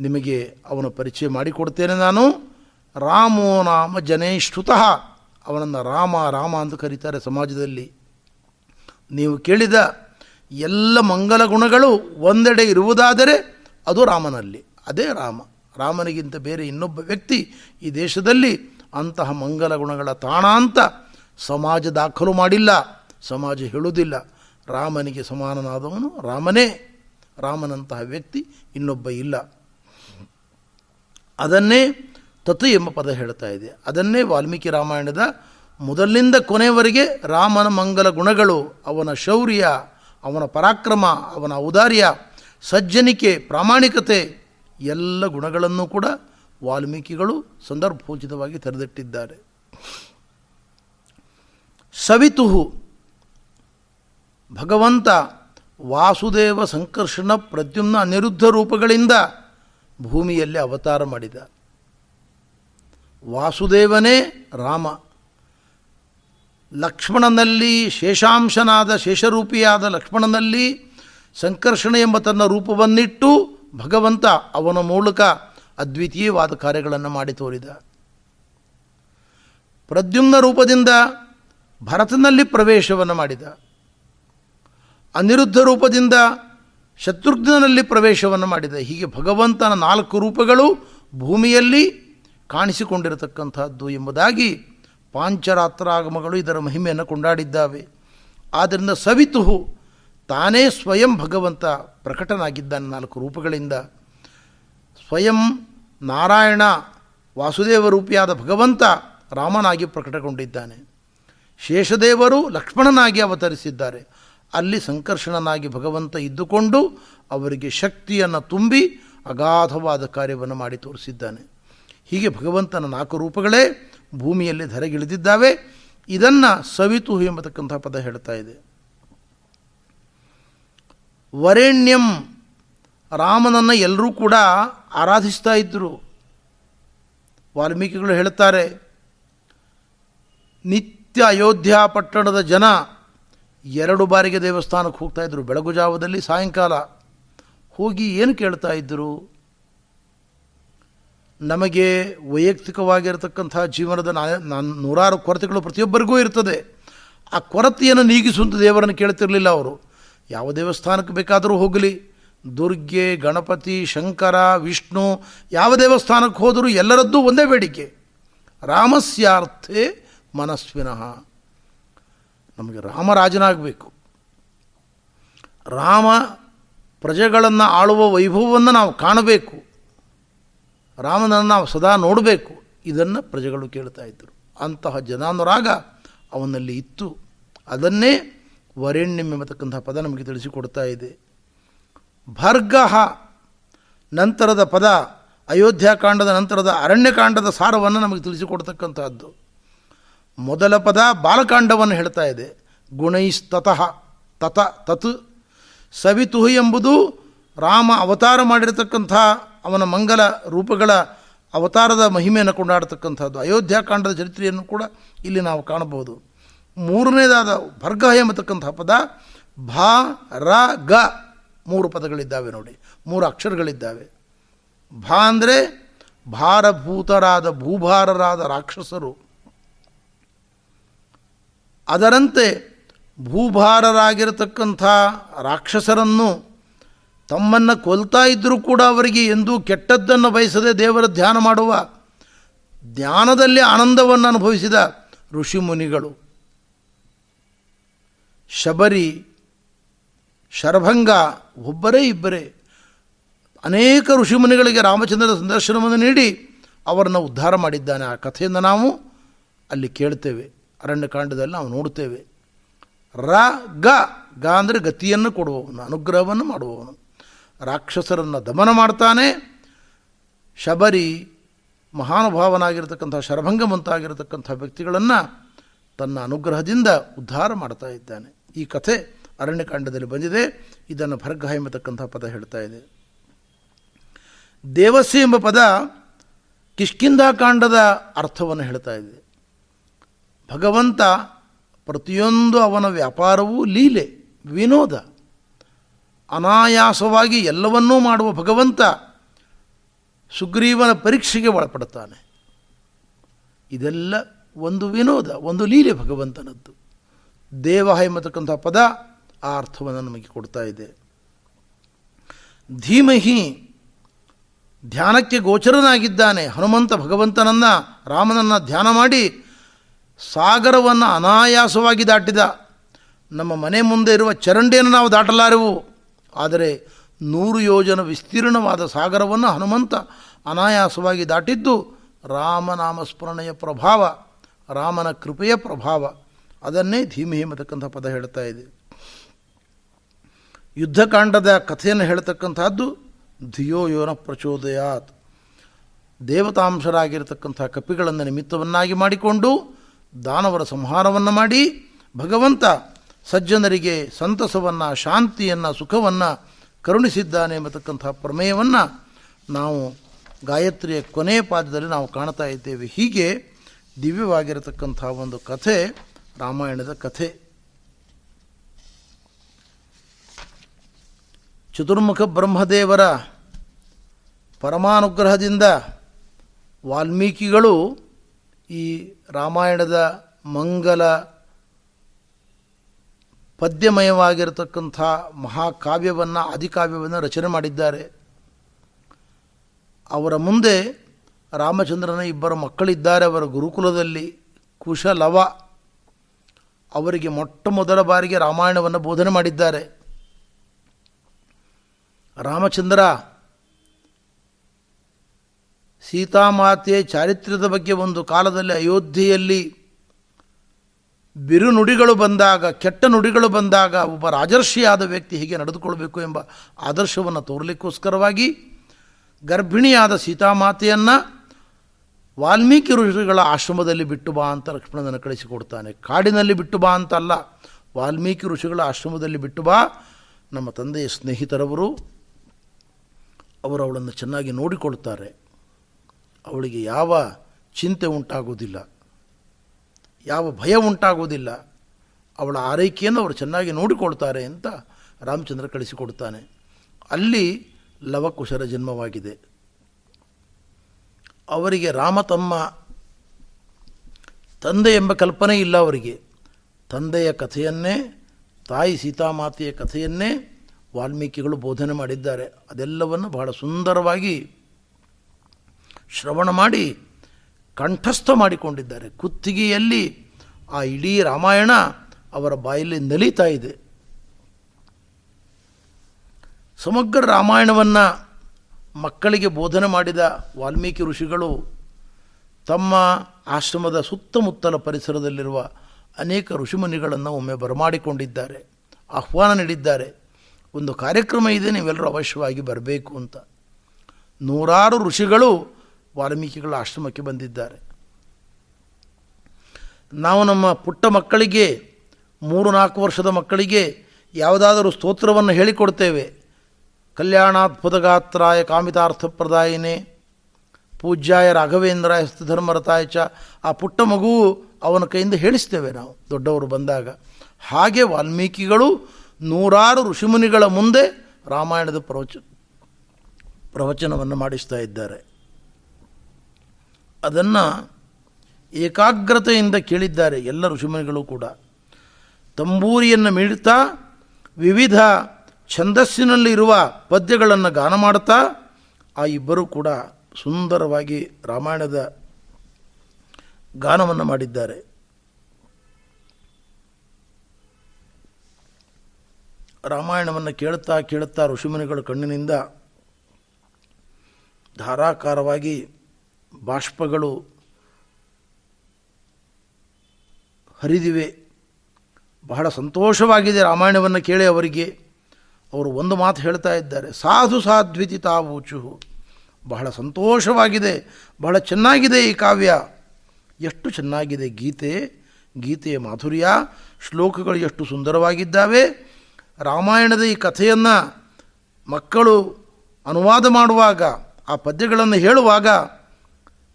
ನಿಮಗೆ ಅವನ ಪರಿಚಯ ಮಾಡಿಕೊಡ್ತೇನೆ ನಾನು. ರಾಮೋ ನಾಮ ಜನೇಶ್ರುತಃ. ಅವನನ್ನು ರಾಮ ರಾಮ ಅಂತ ಕರೀತಾರೆ ಸಮಾಜದಲ್ಲಿ. ನೀವು ಕೇಳಿದ ಎಲ್ಲ ಮಂಗಲ ಗುಣಗಳು ಒಂದೆಡೆ ಇರುವುದಾದರೆ ಅದು ರಾಮನಲ್ಲಿ. ಅದೇ ರಾಮ. ರಾಮನಿಗಿಂತ ಬೇರೆ ಇನ್ನೊಬ್ಬ ವ್ಯಕ್ತಿ ಈ ದೇಶದಲ್ಲಿ ಅಂತಹ ಮಂಗಲ ಗುಣಗಳ ತಾಣ ಅಂತ ಸಮಾಜ ದಾಖಲು ಮಾಡಿಲ್ಲ. ಸಮಾಜ ಹೇಳುವುದಿಲ್ಲ. ರಾಮನಿಗೆ ಸಮಾನನಾದವನು ರಾಮನೇ. ರಾಮನಂತಹ ವ್ಯಕ್ತಿ ಇನ್ನೊಬ್ಬ ಇಲ್ಲ. ಅದನ್ನೇ ತತು ಎಂಬ ಪದ ಹೇಳ್ತಾ ಇದೆ. ಅದನ್ನೇ ವಾಲ್ಮೀಕಿ ರಾಮಾಯಣದ ಮೊದಲಿನಿಂದ ಕೊನೆಯವರೆಗೆ ರಾಮನ ಮಂಗಲ ಗುಣಗಳು, ಅವನ ಶೌರ್ಯ, ಅವನ ಪರಾಕ್ರಮ, ಅವನ ಔದಾರ್ಯ, ಸಜ್ಜನಿಕೆ, ಪ್ರಾಮಾಣಿಕತೆ ಎಲ್ಲ ಗುಣಗಳನ್ನು ಕೂಡ ವಾಲ್ಮೀಕಿಗಳು ಸಂದರ್ಭೋಚಿತವಾಗಿ ತೆರೆದಿಟ್ಟಿದ್ದಾರೆ. ಸವಿತುಹು. ಭಗವಂತ ವಾಸುದೇವ ಸಂಕರ್ಷಣ ಪ್ರದ್ಯುಮ್ನ ಅನಿರುದ್ಧ ರೂಪಗಳಿಂದ ಭೂಮಿಯಲ್ಲಿ ಅವತಾರ ಮಾಡಿದ. ವಾಸುದೇವನೇ ರಾಮ. ಲಕ್ಷ್ಮಣನಲ್ಲಿ ಶೇಷಾಂಶನಾದ ಶೇಷರೂಪಿಯಾದ ಲಕ್ಷ್ಮಣನಲ್ಲಿ ಸಂಕರ್ಷಣ ಎಂಬ ತನ್ನ ರೂಪವನ್ನಿಟ್ಟು ಭಗವಂತ ಅವನ ಮೂಲಕ ಅದ್ವಿತೀಯವಾದ ಕಾರ್ಯಗಳನ್ನು ಮಾಡಿ ತೋರಿದ. ಪ್ರದ್ಯುಮ್ನ ರೂಪದಿಂದ ಭರತನಲ್ಲಿ ಪ್ರವೇಶವನ್ನು ಮಾಡಿದ. ಅನಿರುದ್ಧ ರೂಪದಿಂದ ಶತ್ರುಘ್ನಲ್ಲಿ ಪ್ರವೇಶವನ್ನು ಮಾಡಿದ. ಹೀಗೆ ಭಗವಂತನ ನಾಲ್ಕು ರೂಪಗಳು ಭೂಮಿಯಲ್ಲಿ ಕಾಣಿಸಿಕೊಂಡಿರತಕ್ಕಂಥದ್ದು ಎಂಬುದಾಗಿ ಪಾಂಚರಾತ್ರಾಗಮಗಳು ಇದರ ಮಹಿಮೆಯನ್ನು ಕೊಂಡಾಡಿದ್ದಾವೆ. ಆದ್ದರಿಂದ ಸವಿತುಹು ತಾನೇ ಸ್ವಯಂ ಭಗವಂತ ಪ್ರಕಟನಾಗಿದ್ದಾನೆ ನಾಲ್ಕು ರೂಪಗಳಿಂದ. ಸ್ವಯಂ ನಾರಾಯಣ ವಾಸುದೇವ ರೂಪಿಯಾದ ಭಗವಂತ ರಾಮನಾಗಿ ಪ್ರಕಟಗೊಂಡಿದ್ದಾನೆ. ಶೇಷದೇವರು ಲಕ್ಷ್ಮಣನಾಗಿ ಅವತರಿಸಿದ್ದಾರೆ. ಅಲ್ಲಿ ಸಂಕರ್ಷಣನಾಗಿ ಭಗವಂತ ಇದ್ದುಕೊಂಡು ಅವರಿಗೆ ಶಕ್ತಿಯನ್ನು ತುಂಬಿ ಅಗಾಧವಾದ ಕಾರ್ಯವನ್ನು ಮಾಡಿ ತೋರಿಸಿದ್ದಾನೆ. ಹೀಗೆ ಭಗವಂತನ ನಾಲ್ಕು ರೂಪಗಳೇ ಭೂಮಿಯಲ್ಲಿ ಧರೆಗಿಳಿದಿದ್ದಾವೆ. ಇದನ್ನು ಸವಿತು ಎಂಬತಕ್ಕಂಥ ಪದ ಹೇಳ್ತಾ ಇದೆ. ವರೇಣ್ಯಂ ರಾಮನನ್ನು ಎಲ್ಲರೂ ಕೂಡ ಆರಾಧಿಸ್ತಾ ಇದ್ದರು ವಾಲ್ಮೀಕಿಗಳು ಹೇಳ್ತಾರೆ, ನಿತ್ಯ ಅಯೋಧ್ಯ ಪಟ್ಟಣದ ಜನ ಎರಡು ಬಾರಿಗೆ ದೇವಸ್ಥಾನಕ್ಕೆ ಹೋಗ್ತಾ ಇದ್ದರು ಬೆಳಗು ಜಾವದಲ್ಲಿ ಸಾಯಂಕಾಲ. ಹೋಗಿ ಏನು ಕೇಳ್ತಾ ಇದ್ದರು ನಮಗೆ ವೈಯಕ್ತಿಕವಾಗಿರತಕ್ಕಂಥ ಜೀವನದ ನೂರಾರು ಕೊರತೆಗಳು ಪ್ರತಿಯೊಬ್ಬರಿಗೂ ಇರ್ತದೆ. ಆ ಕೊರತೆಯನ್ನು ನೀಗಿಸುವಂಥ ದೇವರನ್ನು ಕೇಳ್ತಿರಲಿಲ್ಲ ಅವರು. ಯಾವ ದೇವಸ್ಥಾನಕ್ಕೆ ಬೇಕಾದರೂ ಹೋಗಲಿ. ದುರ್ಗೆ, ಗಣಪತಿ, ಶಂಕರ, ವಿಷ್ಣು, ಯಾವ ದೇವಸ್ಥಾನಕ್ಕೆ ಹೋದರೂ ಎಲ್ಲರದ್ದೂ ಒಂದೇ ಬೇಡಿಕೆ. ರಾಮಸ್ಯಾರ್ಥೆ ಮನಸ್ವಿನಃ ನಮಗೆ ರಾಮರಾಜನಾಗಬೇಕು. ರಾಮ ಪ್ರಜೆಗಳನ್ನು ಆಳುವ ವೈಭವವನ್ನು ನಾವು ಕಾಣಬೇಕು. ರಾಮನನ್ನು ನಾವು ಸದಾ ನೋಡಬೇಕು. ಇದನ್ನು ಪ್ರಜೆಗಳು ಕೇಳ್ತಾ ಇದ್ದರು. ಅಂತಹ ಜನಾನುರಾಗ ಅವನಲ್ಲಿ ಇತ್ತು. ಅದನ್ನೇ ವರೆಣ್ಯಂ ಎಂಬತಕ್ಕಂಥ ಪದ ನಮಗೆ ತಿಳಿಸಿಕೊಡ್ತಾ ಇದೆ. ಭರ್ಗಹ ನಂತರದ ಪದ ಅಯೋಧ್ಯಾಕಾಂಡದ ನಂತರದ ಅರಣ್ಯಕಾಂಡದ ಸಾರವನ್ನು ನಮಗೆ ತಿಳಿಸಿಕೊಡ್ತಕ್ಕಂಥದ್ದು ಮೊದಲ ಪದ ಬಾಲಕಾಂಡವನ್ನು ಹೇಳ್ತಾ ಇದೆ. ಗುಣೈಸ್ತತಃ, ತತ, ತತ್. ಸವಿತು ಎಂಬುದು ರಾಮ ಅವತಾರ ಮಾಡಿರತಕ್ಕಂಥ ಅವನ ಮಂಗಲ ರೂಪಗಳ ಅವತಾರದ ಮಹಿಮೆಯನ್ನು ಕೊಂಡಾಡತಕ್ಕಂಥದ್ದು. ಅಯೋಧ್ಯಾಕಾಂಡದ ಚರಿತ್ರೆಯನ್ನು ಕೂಡ ಇಲ್ಲಿ ನಾವು ಕಾಣಬಹುದು. ಮೂರನೇದಾದ ಭರ್ಗ ಎಂಬತಕ್ಕಂಥ ಪದ, ಭಾ, ರ, ಗ ಮೂರು ಪದಗಳಿದ್ದಾವೆ ನೋಡಿ. ಮೂರು ಅಕ್ಷರಗಳಿದ್ದಾವೆ. ಭಾ ಅಂದರೆ ಭಾರಭೂತರಾದ, ಭೂಭಾರರಾದ ರಾಕ್ಷಸರು. ಅದರಂತೆ ಭೂಭಾರರಾಗಿರತಕ್ಕಂಥ ರಾಕ್ಷಸರನ್ನು ತಮ್ಮನ್ನು ಕೊಲ್ತಾ ಇದ್ದರೂ ಕೂಡ ಅವರಿಗೆ ಎಂದೂ ಕೆಟ್ಟದ್ದನ್ನು ಬಯಸದೆ ದೇವರ ಧ್ಯಾನ ಮಾಡುವ ಧ್ಯಾನದಲ್ಲಿ ಆನಂದವನ್ನು ಅನುಭವಿಸಿದ ಋಷಿಮುನಿಗಳು ಶಬರಿ, ಶರಭಂಗ, ಒಬ್ಬರೇ ಇಬ್ಬರೇ ಅನೇಕ ಋಷಿಮುನಿಗಳಿಗೆ ರಾಮಚಂದ್ರ ಸಂದರ್ಶನವನ್ನು ನೀಡಿ ಅವರನ್ನು ಉದ್ಧಾರ ಮಾಡಿದ್ದಾನೆ. ಆ ಕಥೆಯಿಂದ ನಾವು ಅಲ್ಲಿ ಕೇಳ್ತೇವೆ. ಅರಣ್ಯಕಾಂಡದಲ್ಲಿ ನಾವು ನೋಡುತ್ತೇವೆ. ರ, ಗ ಗ ಅಂದರೆ ಗತಿಯನ್ನು ಕೊಡುವವನು, ಅನುಗ್ರಹವನ್ನು ಮಾಡುವವನು. ರಾಕ್ಷಸರನ್ನು ದಮನ ಮಾಡ್ತಾನೆ. ಶಬರಿ ಮಹಾನುಭಾವನಾಗಿರ್ತಕ್ಕಂಥ ಶರಭಂಗಮಂತಾಗಿರತಕ್ಕಂಥ ವ್ಯಕ್ತಿಗಳನ್ನು ತನ್ನ ಅನುಗ್ರಹದಿಂದ ಉದ್ಧಾರ ಮಾಡ್ತಾ ಇದ್ದಾನೆ. ಈ ಕಥೆ ಅರಣ್ಯಕಾಂಡದಲ್ಲಿ ಬಂದಿದೆ. ಇದನ್ನು ಭರ್ಗ ಎಂಬತಕ್ಕಂಥ ಪದ ಹೇಳ್ತಾ ಇದೆ. ದೇವಸಿ ಎಂಬ ಪದ ಕಿಷ್ಕಿಂಧಾಕಾಂಡದ ಅರ್ಥವನ್ನು ಹೇಳ್ತಾ ಇದೆ. ಭಗವಂತ ಪ್ರತಿಯೊಂದು ಅವನ ವ್ಯಾಪಾರವೂ ಲೀಲೆ, ವಿನೋದ. ಅನಾಯಾಸವಾಗಿ ಎಲ್ಲವನ್ನೂ ಮಾಡುವ ಭಗವಂತ ಸುಗ್ರೀವನ ಪರೀಕ್ಷೆಗೆ ಒಳಪಡುತ್ತಾನೆ. ಇದೆಲ್ಲ ಒಂದು ವಿನೋದ, ಒಂದು ಲೀಲೆ ಭಗವಂತನದ್ದು. ದೇವ ಎಂಬತಕ್ಕಂಥ ಪದ ಆ ಅರ್ಥವನ್ನು ನಮಗೆ ಕೊಡ್ತಾ ಇದೆ. ಧೀಮಹಿ ಧ್ಯಾನಕ್ಕೆ ಗೋಚರನಾಗಿದ್ದಾನೆ. ಹನುಮಂತ ಭಗವಂತನನ್ನು ರಾಮನನ್ನು ಧ್ಯಾನ ಮಾಡಿ ಸಾಗರವನ್ನು ಅನಾಯಾಸವಾಗಿ ದಾಟಿದ. ನಮ್ಮ ಮನೆ ಮುಂದೆ ಇರುವ ಚರಂಡಿಯನ್ನು ನಾವು ದಾಟಲಾರೆವು. ಆದರೆ ನೂರು ಯೋಜನ ವಿಸ್ತೀರ್ಣವಾದ ಸಾಗರವನ್ನು ಹನುಮಂತ ಅನಾಯಾಸವಾಗಿ ದಾಟಿದ್ದು ರಾಮನಾಮ ಸ್ಮರಣೆಯ ಪ್ರಭಾವ, ರಾಮನ ಕೃಪೆಯ ಪ್ರಭಾವ. ಅದನ್ನೇ ಧೀಮಿ ಎಂಬತಕ್ಕಂಥ ಪದ ಹೇಳ್ತಾ ಇದೆ. ಯುದ್ಧಕಾಂಡದ ಕಥೆಯನ್ನು ಹೇಳ್ತಕ್ಕಂಥದ್ದು ಧಿಯೋ ಯೋನ ಪ್ರಚೋದಯಾತ್. ದೇವತಾಂಶರಾಗಿರತಕ್ಕಂಥ ಕಪಿಗಳನ್ನು ನಿಮಿತ್ತವನ್ನಾಗಿ ಮಾಡಿಕೊಂಡು ದಾನವರ ಸಂಹಾರವನ್ನು ಮಾಡಿ, ಭಗವಂತ ಸಜ್ಜನರಿಗೆ ಸಂತಸವನ್ನು, ಶಾಂತಿಯನ್ನು, ಸುಖವನ್ನು ಕರುಣಿಸಿದ್ದಾನೆ ಎಂಬತಕ್ಕಂಥ ಪ್ರಮೇಯವನ್ನು ನಾವು ಗಾಯತ್ರಿಯ ಕೊನೆಯ ಪಾದದಲ್ಲಿ ನಾವು ಕಾಣ್ತಾ ಇದ್ದೇವೆ. ಹೀಗೆ ದಿವ್ಯವಾಗಿರತಕ್ಕಂಥ ಒಂದು ಕಥೆ, ರಾಮಾಯಣದ ಕಥೆ. ಚತುರ್ಮುಖ ಬ್ರಹ್ಮದೇವರ ಪರಮಾನುಗ್ರಹದಿಂದ ವಾಲ್ಮೀಕಿಗಳು ಈ ರಾಮಾಯಣದ ಮಂಗಲ ಪದ್ಯಮಯವಾಗಿರತಕ್ಕಂಥ ಮಹಾಕಾವ್ಯವನ್ನು, ಆದಿಕಾವ್ಯವನ್ನು ರಚನೆ ಮಾಡಿದ್ದಾರೆ. ಅವರ ಮುಂದೆ ರಾಮಚಂದ್ರನ ಇಬ್ಬರು ಮಕ್ಕಳಿದ್ದಾರೆ. ಅವರ ಗುರುಕುಲದಲ್ಲಿ ಕುಶಲವ ಅವರಿಗೆ ಮೊಟ್ಟ ಮೊದಲ ಬಾರಿಗೆ ರಾಮಾಯಣವನ್ನು ಬೋಧನೆ ಮಾಡಿದ್ದಾರೆ. ರಾಮಚಂದ್ರ ಸೀತಾಮಾತೆಯ ಚಾರಿತ್ರ್ಯದ ಬಗ್ಗೆ ಒಂದು ಕಾಲದಲ್ಲಿ ಅಯೋಧ್ಯೆಯಲ್ಲಿ ಬಿರು ನುಡಿಗಳು ಬಂದಾಗ, ಕೆಟ್ಟ ನುಡಿಗಳು ಬಂದಾಗ ಒಬ್ಬ ರಾಜರ್ಷಿಯಾದ ವ್ಯಕ್ತಿ ಹೀಗೆ ನಡೆದುಕೊಳ್ಬೇಕು ಎಂಬ ಆದರ್ಶವನ್ನು ತೋರಲಿಕ್ಕೋಸ್ಕರವಾಗಿ ಗರ್ಭಿಣಿಯಾದ ಸೀತಾಮಾತೆಯನ್ನು ವಾಲ್ಮೀಕಿ ಋಷಿಗಳ ಆಶ್ರಮದಲ್ಲಿ ಬಿಟ್ಟು ಬಾ ಅಂತ ಲಕ್ಷ್ಮಣನನ್ನು ಕಳಿಸಿಕೊಡ್ತಾನೆ. ಕಾಡಿನಲ್ಲಿ ಬಿಟ್ಟು ಬಾ ಅಂತಲ್ಲ, ವಾಲ್ಮೀಕಿ ಋಷಿಗಳ ಆಶ್ರಮದಲ್ಲಿ ಬಿಟ್ಟು ಬಾ. ನಮ್ಮ ತಂದೆಯ ಸ್ನೇಹಿತರವರು ಅವರು ಅವಳನ್ನು ಚೆನ್ನಾಗಿ ನೋಡಿಕೊಳ್ತಾರೆ. ಅವಳಿಗೆ ಯಾವ ಚಿಂತೆ ಉಂಟಾಗೋದಿಲ್ಲ ಯಾವ ಭಯ ಉಂಟಾಗೋದಿಲ್ಲ ಅವಳ ಆರೈಕೆಯನ್ನು ಅವರು ಚೆನ್ನಾಗಿ ನೋಡಿಕೊಳ್ತಾರೆ ಅಂತ ರಾಮಚಂದ್ರ ಕಳಿಸಿಕೊಡ್ತಾನೆ ಅಲ್ಲಿ ಲವಕುಶರ ಜನ್ಮವಾಗಿದೆ. ಅವರಿಗೆ ರಾಮ ತಮ್ಮ ತಂದೆ ಎಂಬ ಕಲ್ಪನೆ ಇಲ್ಲ ಅವರಿಗೆ. ತಂದೆಯ ಕಥೆಯನ್ನೇ, ತಾಯಿ ಸೀತಾಮಾತೆಯ ಕಥೆಯನ್ನೇ ವಾಲ್ಮೀಕಿಗಳು ಬೋಧನೆ ಮಾಡಿದ್ದಾರೆ. ಅದೆಲ್ಲವನ್ನು ಬಹಳ ಸುಂದರವಾಗಿ ಶ್ರವಣ ಮಾಡಿ ಕಂಠಸ್ಥ ಮಾಡಿಕೊಂಡಿದ್ದಾರೆ. ಕುತ್ತಿಗೆಯಲ್ಲಿ ಆ ಇಡೀ ರಾಮಾಯಣ ಅವರ ಬಾಯಲ್ಲಿ ನಲಿತಾ ಇದೆ. ಸಮಗ್ರ ರಾಮಾಯಣವನ್ನು ಮಕ್ಕಳಿಗೆ ಬೋಧನೆ ಮಾಡಿದ ವಾಲ್ಮೀಕಿ ಋಷಿಗಳು ತಮ್ಮ ಆಶ್ರಮದ ಸುತ್ತಮುತ್ತಲ ಪರಿಸರದಲ್ಲಿರುವ ಅನೇಕ ಋಷಿಮುನಿಗಳನ್ನು ಒಮ್ಮೆ ಬರಮಾಡಿಕೊಂಡಿದ್ದಾರೆ. ಆಹ್ವಾನ ನೀಡಿದ್ದಾರೆ. ಒಂದು ಕಾರ್ಯಕ್ರಮ ಇದೆ, ನೀವೆಲ್ಲರೂ ಅವಶ್ಯವಾಗಿ ಬರಬೇಕು ಅಂತ. ನೂರಾರು ಋಷಿಗಳು ವಾಲ್ಮೀಕಿಗಳ ಆಶ್ರಮಕ್ಕೆ ಬಂದಿದ್ದಾರೆ. ನಾವು ನಮ್ಮ ಪುಟ್ಟ ಮಕ್ಕಳಿಗೆ, ಮೂರು ನಾಲ್ಕು ವರ್ಷದ ಮಕ್ಕಳಿಗೆ ಯಾವುದಾದರೂ ಸ್ತೋತ್ರವನ್ನು ಹೇಳಿಕೊಡ್ತೇವೆ. ಕಲ್ಯಾಣಾತ್ಪುತಗಾತ್ರಾಯ ಕಾಮಿತಾರ್ಥಪ್ರದಾಯಿನೇ, ಪೂಜ್ಯಾಯ ರಾಘವೇಂದ್ರಾಯ ಸ್ಥಧರ್ಮರತಾಯ ಚ, ಆ ಪುಟ್ಟ ಮಗುವು ಅವನ ಕೈಯಿಂದ ಹೇಳಿಸ್ತೇವೆ ನಾವು, ದೊಡ್ಡವರು ಬಂದಾಗ. ಹಾಗೆ ವಾಲ್ಮೀಕಿಗಳು ನೂರಾರು ಋಷಿಮುನಿಗಳ ಮುಂದೆ ರಾಮಾಯಣದ ಪ್ರವಚ, ಪ್ರವಚನವನ್ನು ಮಾಡಿಸ್ತಾ ಇದ್ದಾರೆ. ಅದನ್ನು ಏಕಾಗ್ರತೆಯಿಂದ ಕೇಳಿದ್ದಾರೆ ಎಲ್ಲ ಋಷಿಮುನಿಗಳು ಕೂಡ. ತಂಬೂರಿಯನ್ನು ಮೀಳ್ತಾ ವಿವಿಧ ಛಂದಸ್ಸಿನಲ್ಲಿರುವ ಪದ್ಯಗಳನ್ನು ಗಾನ ಮಾಡುತ್ತಾ, ಆ ಇಬ್ಬರು ಕೂಡ ಸುಂದರವಾಗಿ ರಾಮಾಯಣದ ಗಾನವನ್ನು ಮಾಡಿದ್ದಾರೆ. ರಾಮಾಯಣವನ್ನು ಕೇಳುತ್ತಾ ಕೇಳುತ್ತಾ ಋಷಿಮುನಿಗಳ ಕಣ್ಣಿನಿಂದ ಧಾರಾಕಾರವಾಗಿ ಬಾಷ್ಪಗಳು ಹರಿದಿವೆ. ಬಹಳ ಸಂತೋಷವಾಗಿದೆ ರಾಮಾಯಣವನ್ನು ಕೇಳಿ ಅವರಿಗೆ. ಅವರು ಒಂದು ಮಾತು ಹೇಳ್ತಾ ಇದ್ದಾರೆ. ಸಾಧು ಸಾಧ್ವಿತಿ ತಾವೂಚು ಬಹಳ ಸಂತೋಷವಾಗಿದೆ. ಬಹಳ ಚೆನ್ನಾಗಿದೆ ಈ ಕಾವ್ಯ. ಎಷ್ಟು ಚೆನ್ನಾಗಿದೆ ಗೀತೆ. ಗೀತೆಯ ಮಾಧುರ್ಯ. ಶ್ಲೋಕಗಳು ಎಷ್ಟು ಸುಂದರವಾಗಿದ್ದಾವೆ. ರಾಮಾಯಣದ ಈ ಕಥೆಯನ್ನು ಮಕ್ಕಳು ಅನುವಾದ ಮಾಡುವಾಗ, ಆ ಪದ್ಯಗಳನ್ನು ಹೇಳುವಾಗ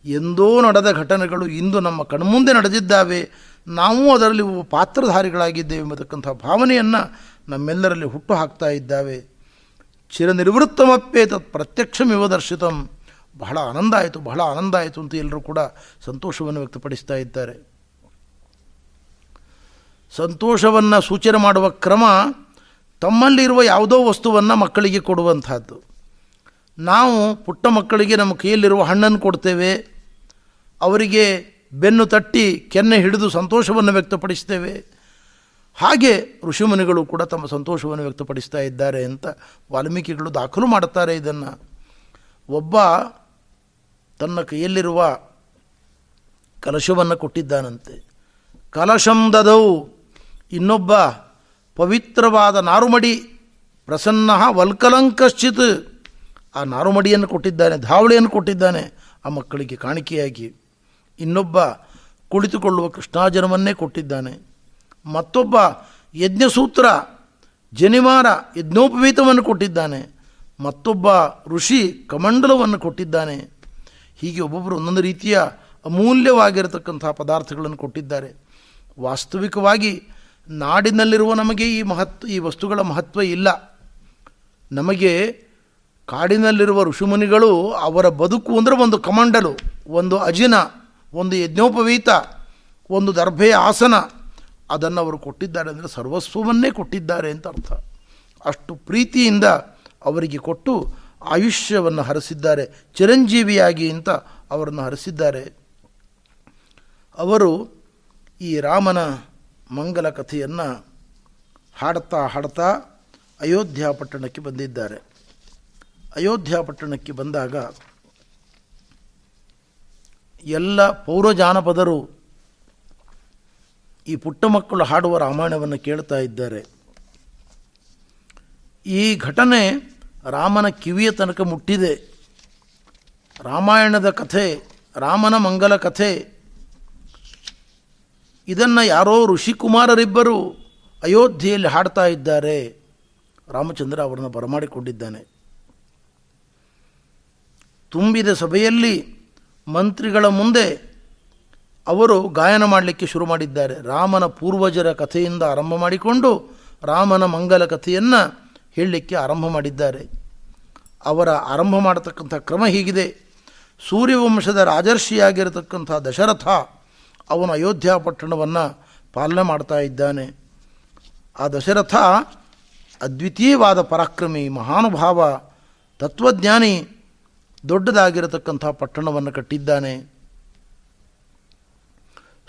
ಎಂದೋ ನಡೆದ ಘಟನೆಗಳು ಇಂದು ನಮ್ಮ ಕಣ್ಮುಂದೆ ನಡೆದಿದ್ದಾವೆ. ನಾವು ಅದರಲ್ಲಿ ಪಾತ್ರಧಾರಿಗಳಾಗಿದ್ದೇವೆ ಎಂಬತಕ್ಕಂಥ ಭಾವನೆಯನ್ನು ನಮ್ಮೆಲ್ಲರಲ್ಲಿ ಹುಟ್ಟು ಹಾಕ್ತಾ ಇದ್ದಾವೆ. ಚಿರನಿವೃತ್ತಮಪ್ಪೇ ತತ್ ಪ್ರತ್ಯಕ್ಷಮಿವ ದರ್ಶಿತಂ. ಬಹಳ ಆನಂದ ಆಯಿತು, ಬಹಳ ಆನಂದ ಆಯಿತು ಅಂತ ಎಲ್ಲರೂ ಕೂಡ ಸಂತೋಷವನ್ನು ವ್ಯಕ್ತಪಡಿಸ್ತಾ ಇದ್ದಾರೆ. ಸಂತೋಷವನ್ನು ಸೂಚನೆ ಮಾಡುವ ಕ್ರಮ ತಮ್ಮಲ್ಲಿರುವ ಯಾವುದೋ ವಸ್ತುವನ್ನು ಮಕ್ಕಳಿಗೆ ಕೊಡುವಂಥದ್ದು. ನಾವು ಪುಟ್ಟ ಮಕ್ಕಳಿಗೆ ನಮ್ಮ ಕೈಯಲ್ಲಿರುವ ಹಣ್ಣನ್ನು ಕೊಡ್ತೇವೆ. ಅವರಿಗೆ ಬೆನ್ನು ತಟ್ಟಿ ಕೆನ್ನೆ ಹಿಡಿದು ಸಂತೋಷವನ್ನು ವ್ಯಕ್ತಪಡಿಸ್ತೇವೆ ಹಾಗೆ ಋಷಿಮುನಿಗಳು ಕೂಡ ತಮ್ಮ ಸಂತೋಷವನ್ನು ವ್ಯಕ್ತಪಡಿಸ್ತಾ ಇದ್ದಾರೆ ಅಂತ ವಾಲ್ಮೀಕಿಗಳು ದಾಖಲು ಮಾಡುತ್ತಾರೆ ಇದನ್ನು. ಒಬ್ಬ ತನ್ನ ಕೈಯಲ್ಲಿರುವ ಕಲಶವನ್ನು ಕೊಟ್ಟಿದ್ದಾನಂತೆ. ಕಲಶಂದದವು ಇನ್ನೊಬ್ಬ ಪವಿತ್ರವಾದ ನಾರುಮಡಿ ಪ್ರಸನ್ನ ವಲ್ಕಲಂಕಶ್ಚಿತ್ ಆ ನಾರುಮಡಿಯನ್ನು ಕೊಟ್ಟಿದ್ದಾನೆ, ಧಾವಳಿಯನ್ನು ಕೊಟ್ಟಿದ್ದಾನೆ. ಆ ಮಕ್ಕಳಿಗೆ ಕಾಣಿಕೆಯಾಗಿ ಇನ್ನೊಬ್ಬ ಕುಳಿತುಕೊಳ್ಳುವ ಕೃಷ್ಣಾಜನವನ್ನೇ ಕೊಟ್ಟಿದ್ದಾನೆ. ಮತ್ತೊಬ್ಬ ಯಜ್ಞಸೂತ್ರ, ಜನಿವಾರ ಯಜ್ಞೋಪವೀತವನ್ನು ಕೊಟ್ಟಿದ್ದಾನೆ. ಮತ್ತೊಬ್ಬ ಋಷಿ ಕಮಂಡಲವನ್ನು ಕೊಟ್ಟಿದ್ದಾನೆ. ಹೀಗೆ ಒಬ್ಬೊಬ್ಬರು ಒಂದೊಂದು ರೀತಿಯ ಅಮೂಲ್ಯವಾಗಿರತಕ್ಕಂಥ ಪದಾರ್ಥಗಳನ್ನು ಕೊಟ್ಟಿದ್ದಾರೆ. ವಾಸ್ತವಿಕವಾಗಿ ನಾಡಿನಲ್ಲಿರುವ ನಮಗೆ ಈ ಮಹತ್ವ, ಈ ವಸ್ತುಗಳ ಮಹತ್ವ ಇಲ್ಲ. ನಮಗೆ ಕಾಡಿನಲ್ಲಿರುವ ಋಷಿಮುನಿಗಳು ಅವರ ಬದುಕು ಅಂದರೆ ಒಂದು ಕಮಂಡಲು, ಒಂದು ಅಜಿನ. ಒಂದು ಯಜ್ಞೋಪವೀತ, ಒಂದು ದರ್ಭೆಯ ಆಸನ, ಅದನ್ನು ಅವರು ಕೊಟ್ಟಿದ್ದಾರೆ ಅಂದರೆ ಸರ್ವಸ್ವವನ್ನೇ ಕೊಟ್ಟಿದ್ದಾರೆ ಅಂತ ಅರ್ಥ. ಅಷ್ಟು ಪ್ರೀತಿಯಿಂದ ಅವರಿಗೆ ಕೊಟ್ಟು ಆಯುಷ್ಯವನ್ನು ಹರಿಸಿದ್ದಾರೆ, ಚಿರಂಜೀವಿಯಾಗಿ ಅಂತ ಅವರನ್ನು ಹರಿಸಿದ್ದಾರೆ. ಅವರು ಈ ರಾಮನ ಮಂಗಲ ಕಥೆಯನ್ನು ಹಾಡ್ತಾ ಹಾಡ್ತಾ ಅಯೋಧ್ಯ ಪಟ್ಟಣಕ್ಕೆ ಬಂದಿದ್ದಾರೆ. ಅಯೋಧ್ಯ ಪಟ್ಟಣಕ್ಕೆ ಬಂದಾಗ ಎಲ್ಲ ಪೌರಜಾನಪದರು ಈ ಪುಟ್ಟ ಮಕ್ಕಳು ಹಾಡುವ ರಾಮಾಯಣವನ್ನು ಕೇಳ್ತಾ ಇದ್ದಾರೆ. ಈ ಘಟನೆ ರಾಮನ ಕಿವಿಯ ತನಕ ಮುಟ್ಟಿದೆ. ರಾಮಾಯಣದ ಕಥೆ, ರಾಮನ ಮಂಗಲ ಕಥೆ, ಇದನ್ನು ಯಾರೋ ಋಷಿಕುಮಾರರಿಬ್ಬರು ಅಯೋಧ್ಯೆಯಲ್ಲಿ ಹಾಡ್ತಾ ಇದ್ದಾರೆ. ರಾಮಚಂದ್ರ ಅವರನ್ನು ಬರಮಾಡಿಕೊಂಡಿದ್ದಾನೆ. ತುಂಬಿದ ಸಭೆಯಲ್ಲಿ ಮಂತ್ರಿಗಳ ಮುಂದೆ ಅವರು ಗಾಯನ ಮಾಡಲಿಕ್ಕೆ ಶುರು ಮಾಡಿದ್ದಾರೆ. ರಾಮನ ಪೂರ್ವಜರ ಕಥೆಯಿಂದ ಆರಂಭ ಮಾಡಿಕೊಂಡು ರಾಮನ ಮಂಗಲ ಕಥೆಯನ್ನು ಹೇಳಲಿಕ್ಕೆ ಆರಂಭ ಮಾಡಿದ್ದಾರೆ. ಅವರ ಆರಂಭ ಮಾಡತಕ್ಕಂಥ ಕ್ರಮ ಹೀಗಿದೆ. ಸೂರ್ಯವಂಶದ ರಾಜರ್ಷಿಯಾಗಿರತಕ್ಕಂಥ ದಶರಥ ಅವನು ಅಯೋಧ್ಯ ಪಟ್ಟಣವನ್ನು ಪಾಲನೆ ಮಾಡ್ತಾ ಇದ್ದಾನೆ. ಆ ದಶರಥ ಅದ್ವಿತೀಯವಾದ ಪರಾಕ್ರಮಿ, ಮಹಾನುಭಾವ, ತತ್ವಜ್ಞಾನಿ ದೊಡ್ಡದಾಗಿರತಕ್ಕಂಥ ಪಟ್ಟಣವನ್ನು ಕಟ್ಟಿದ್ದಾನೆ.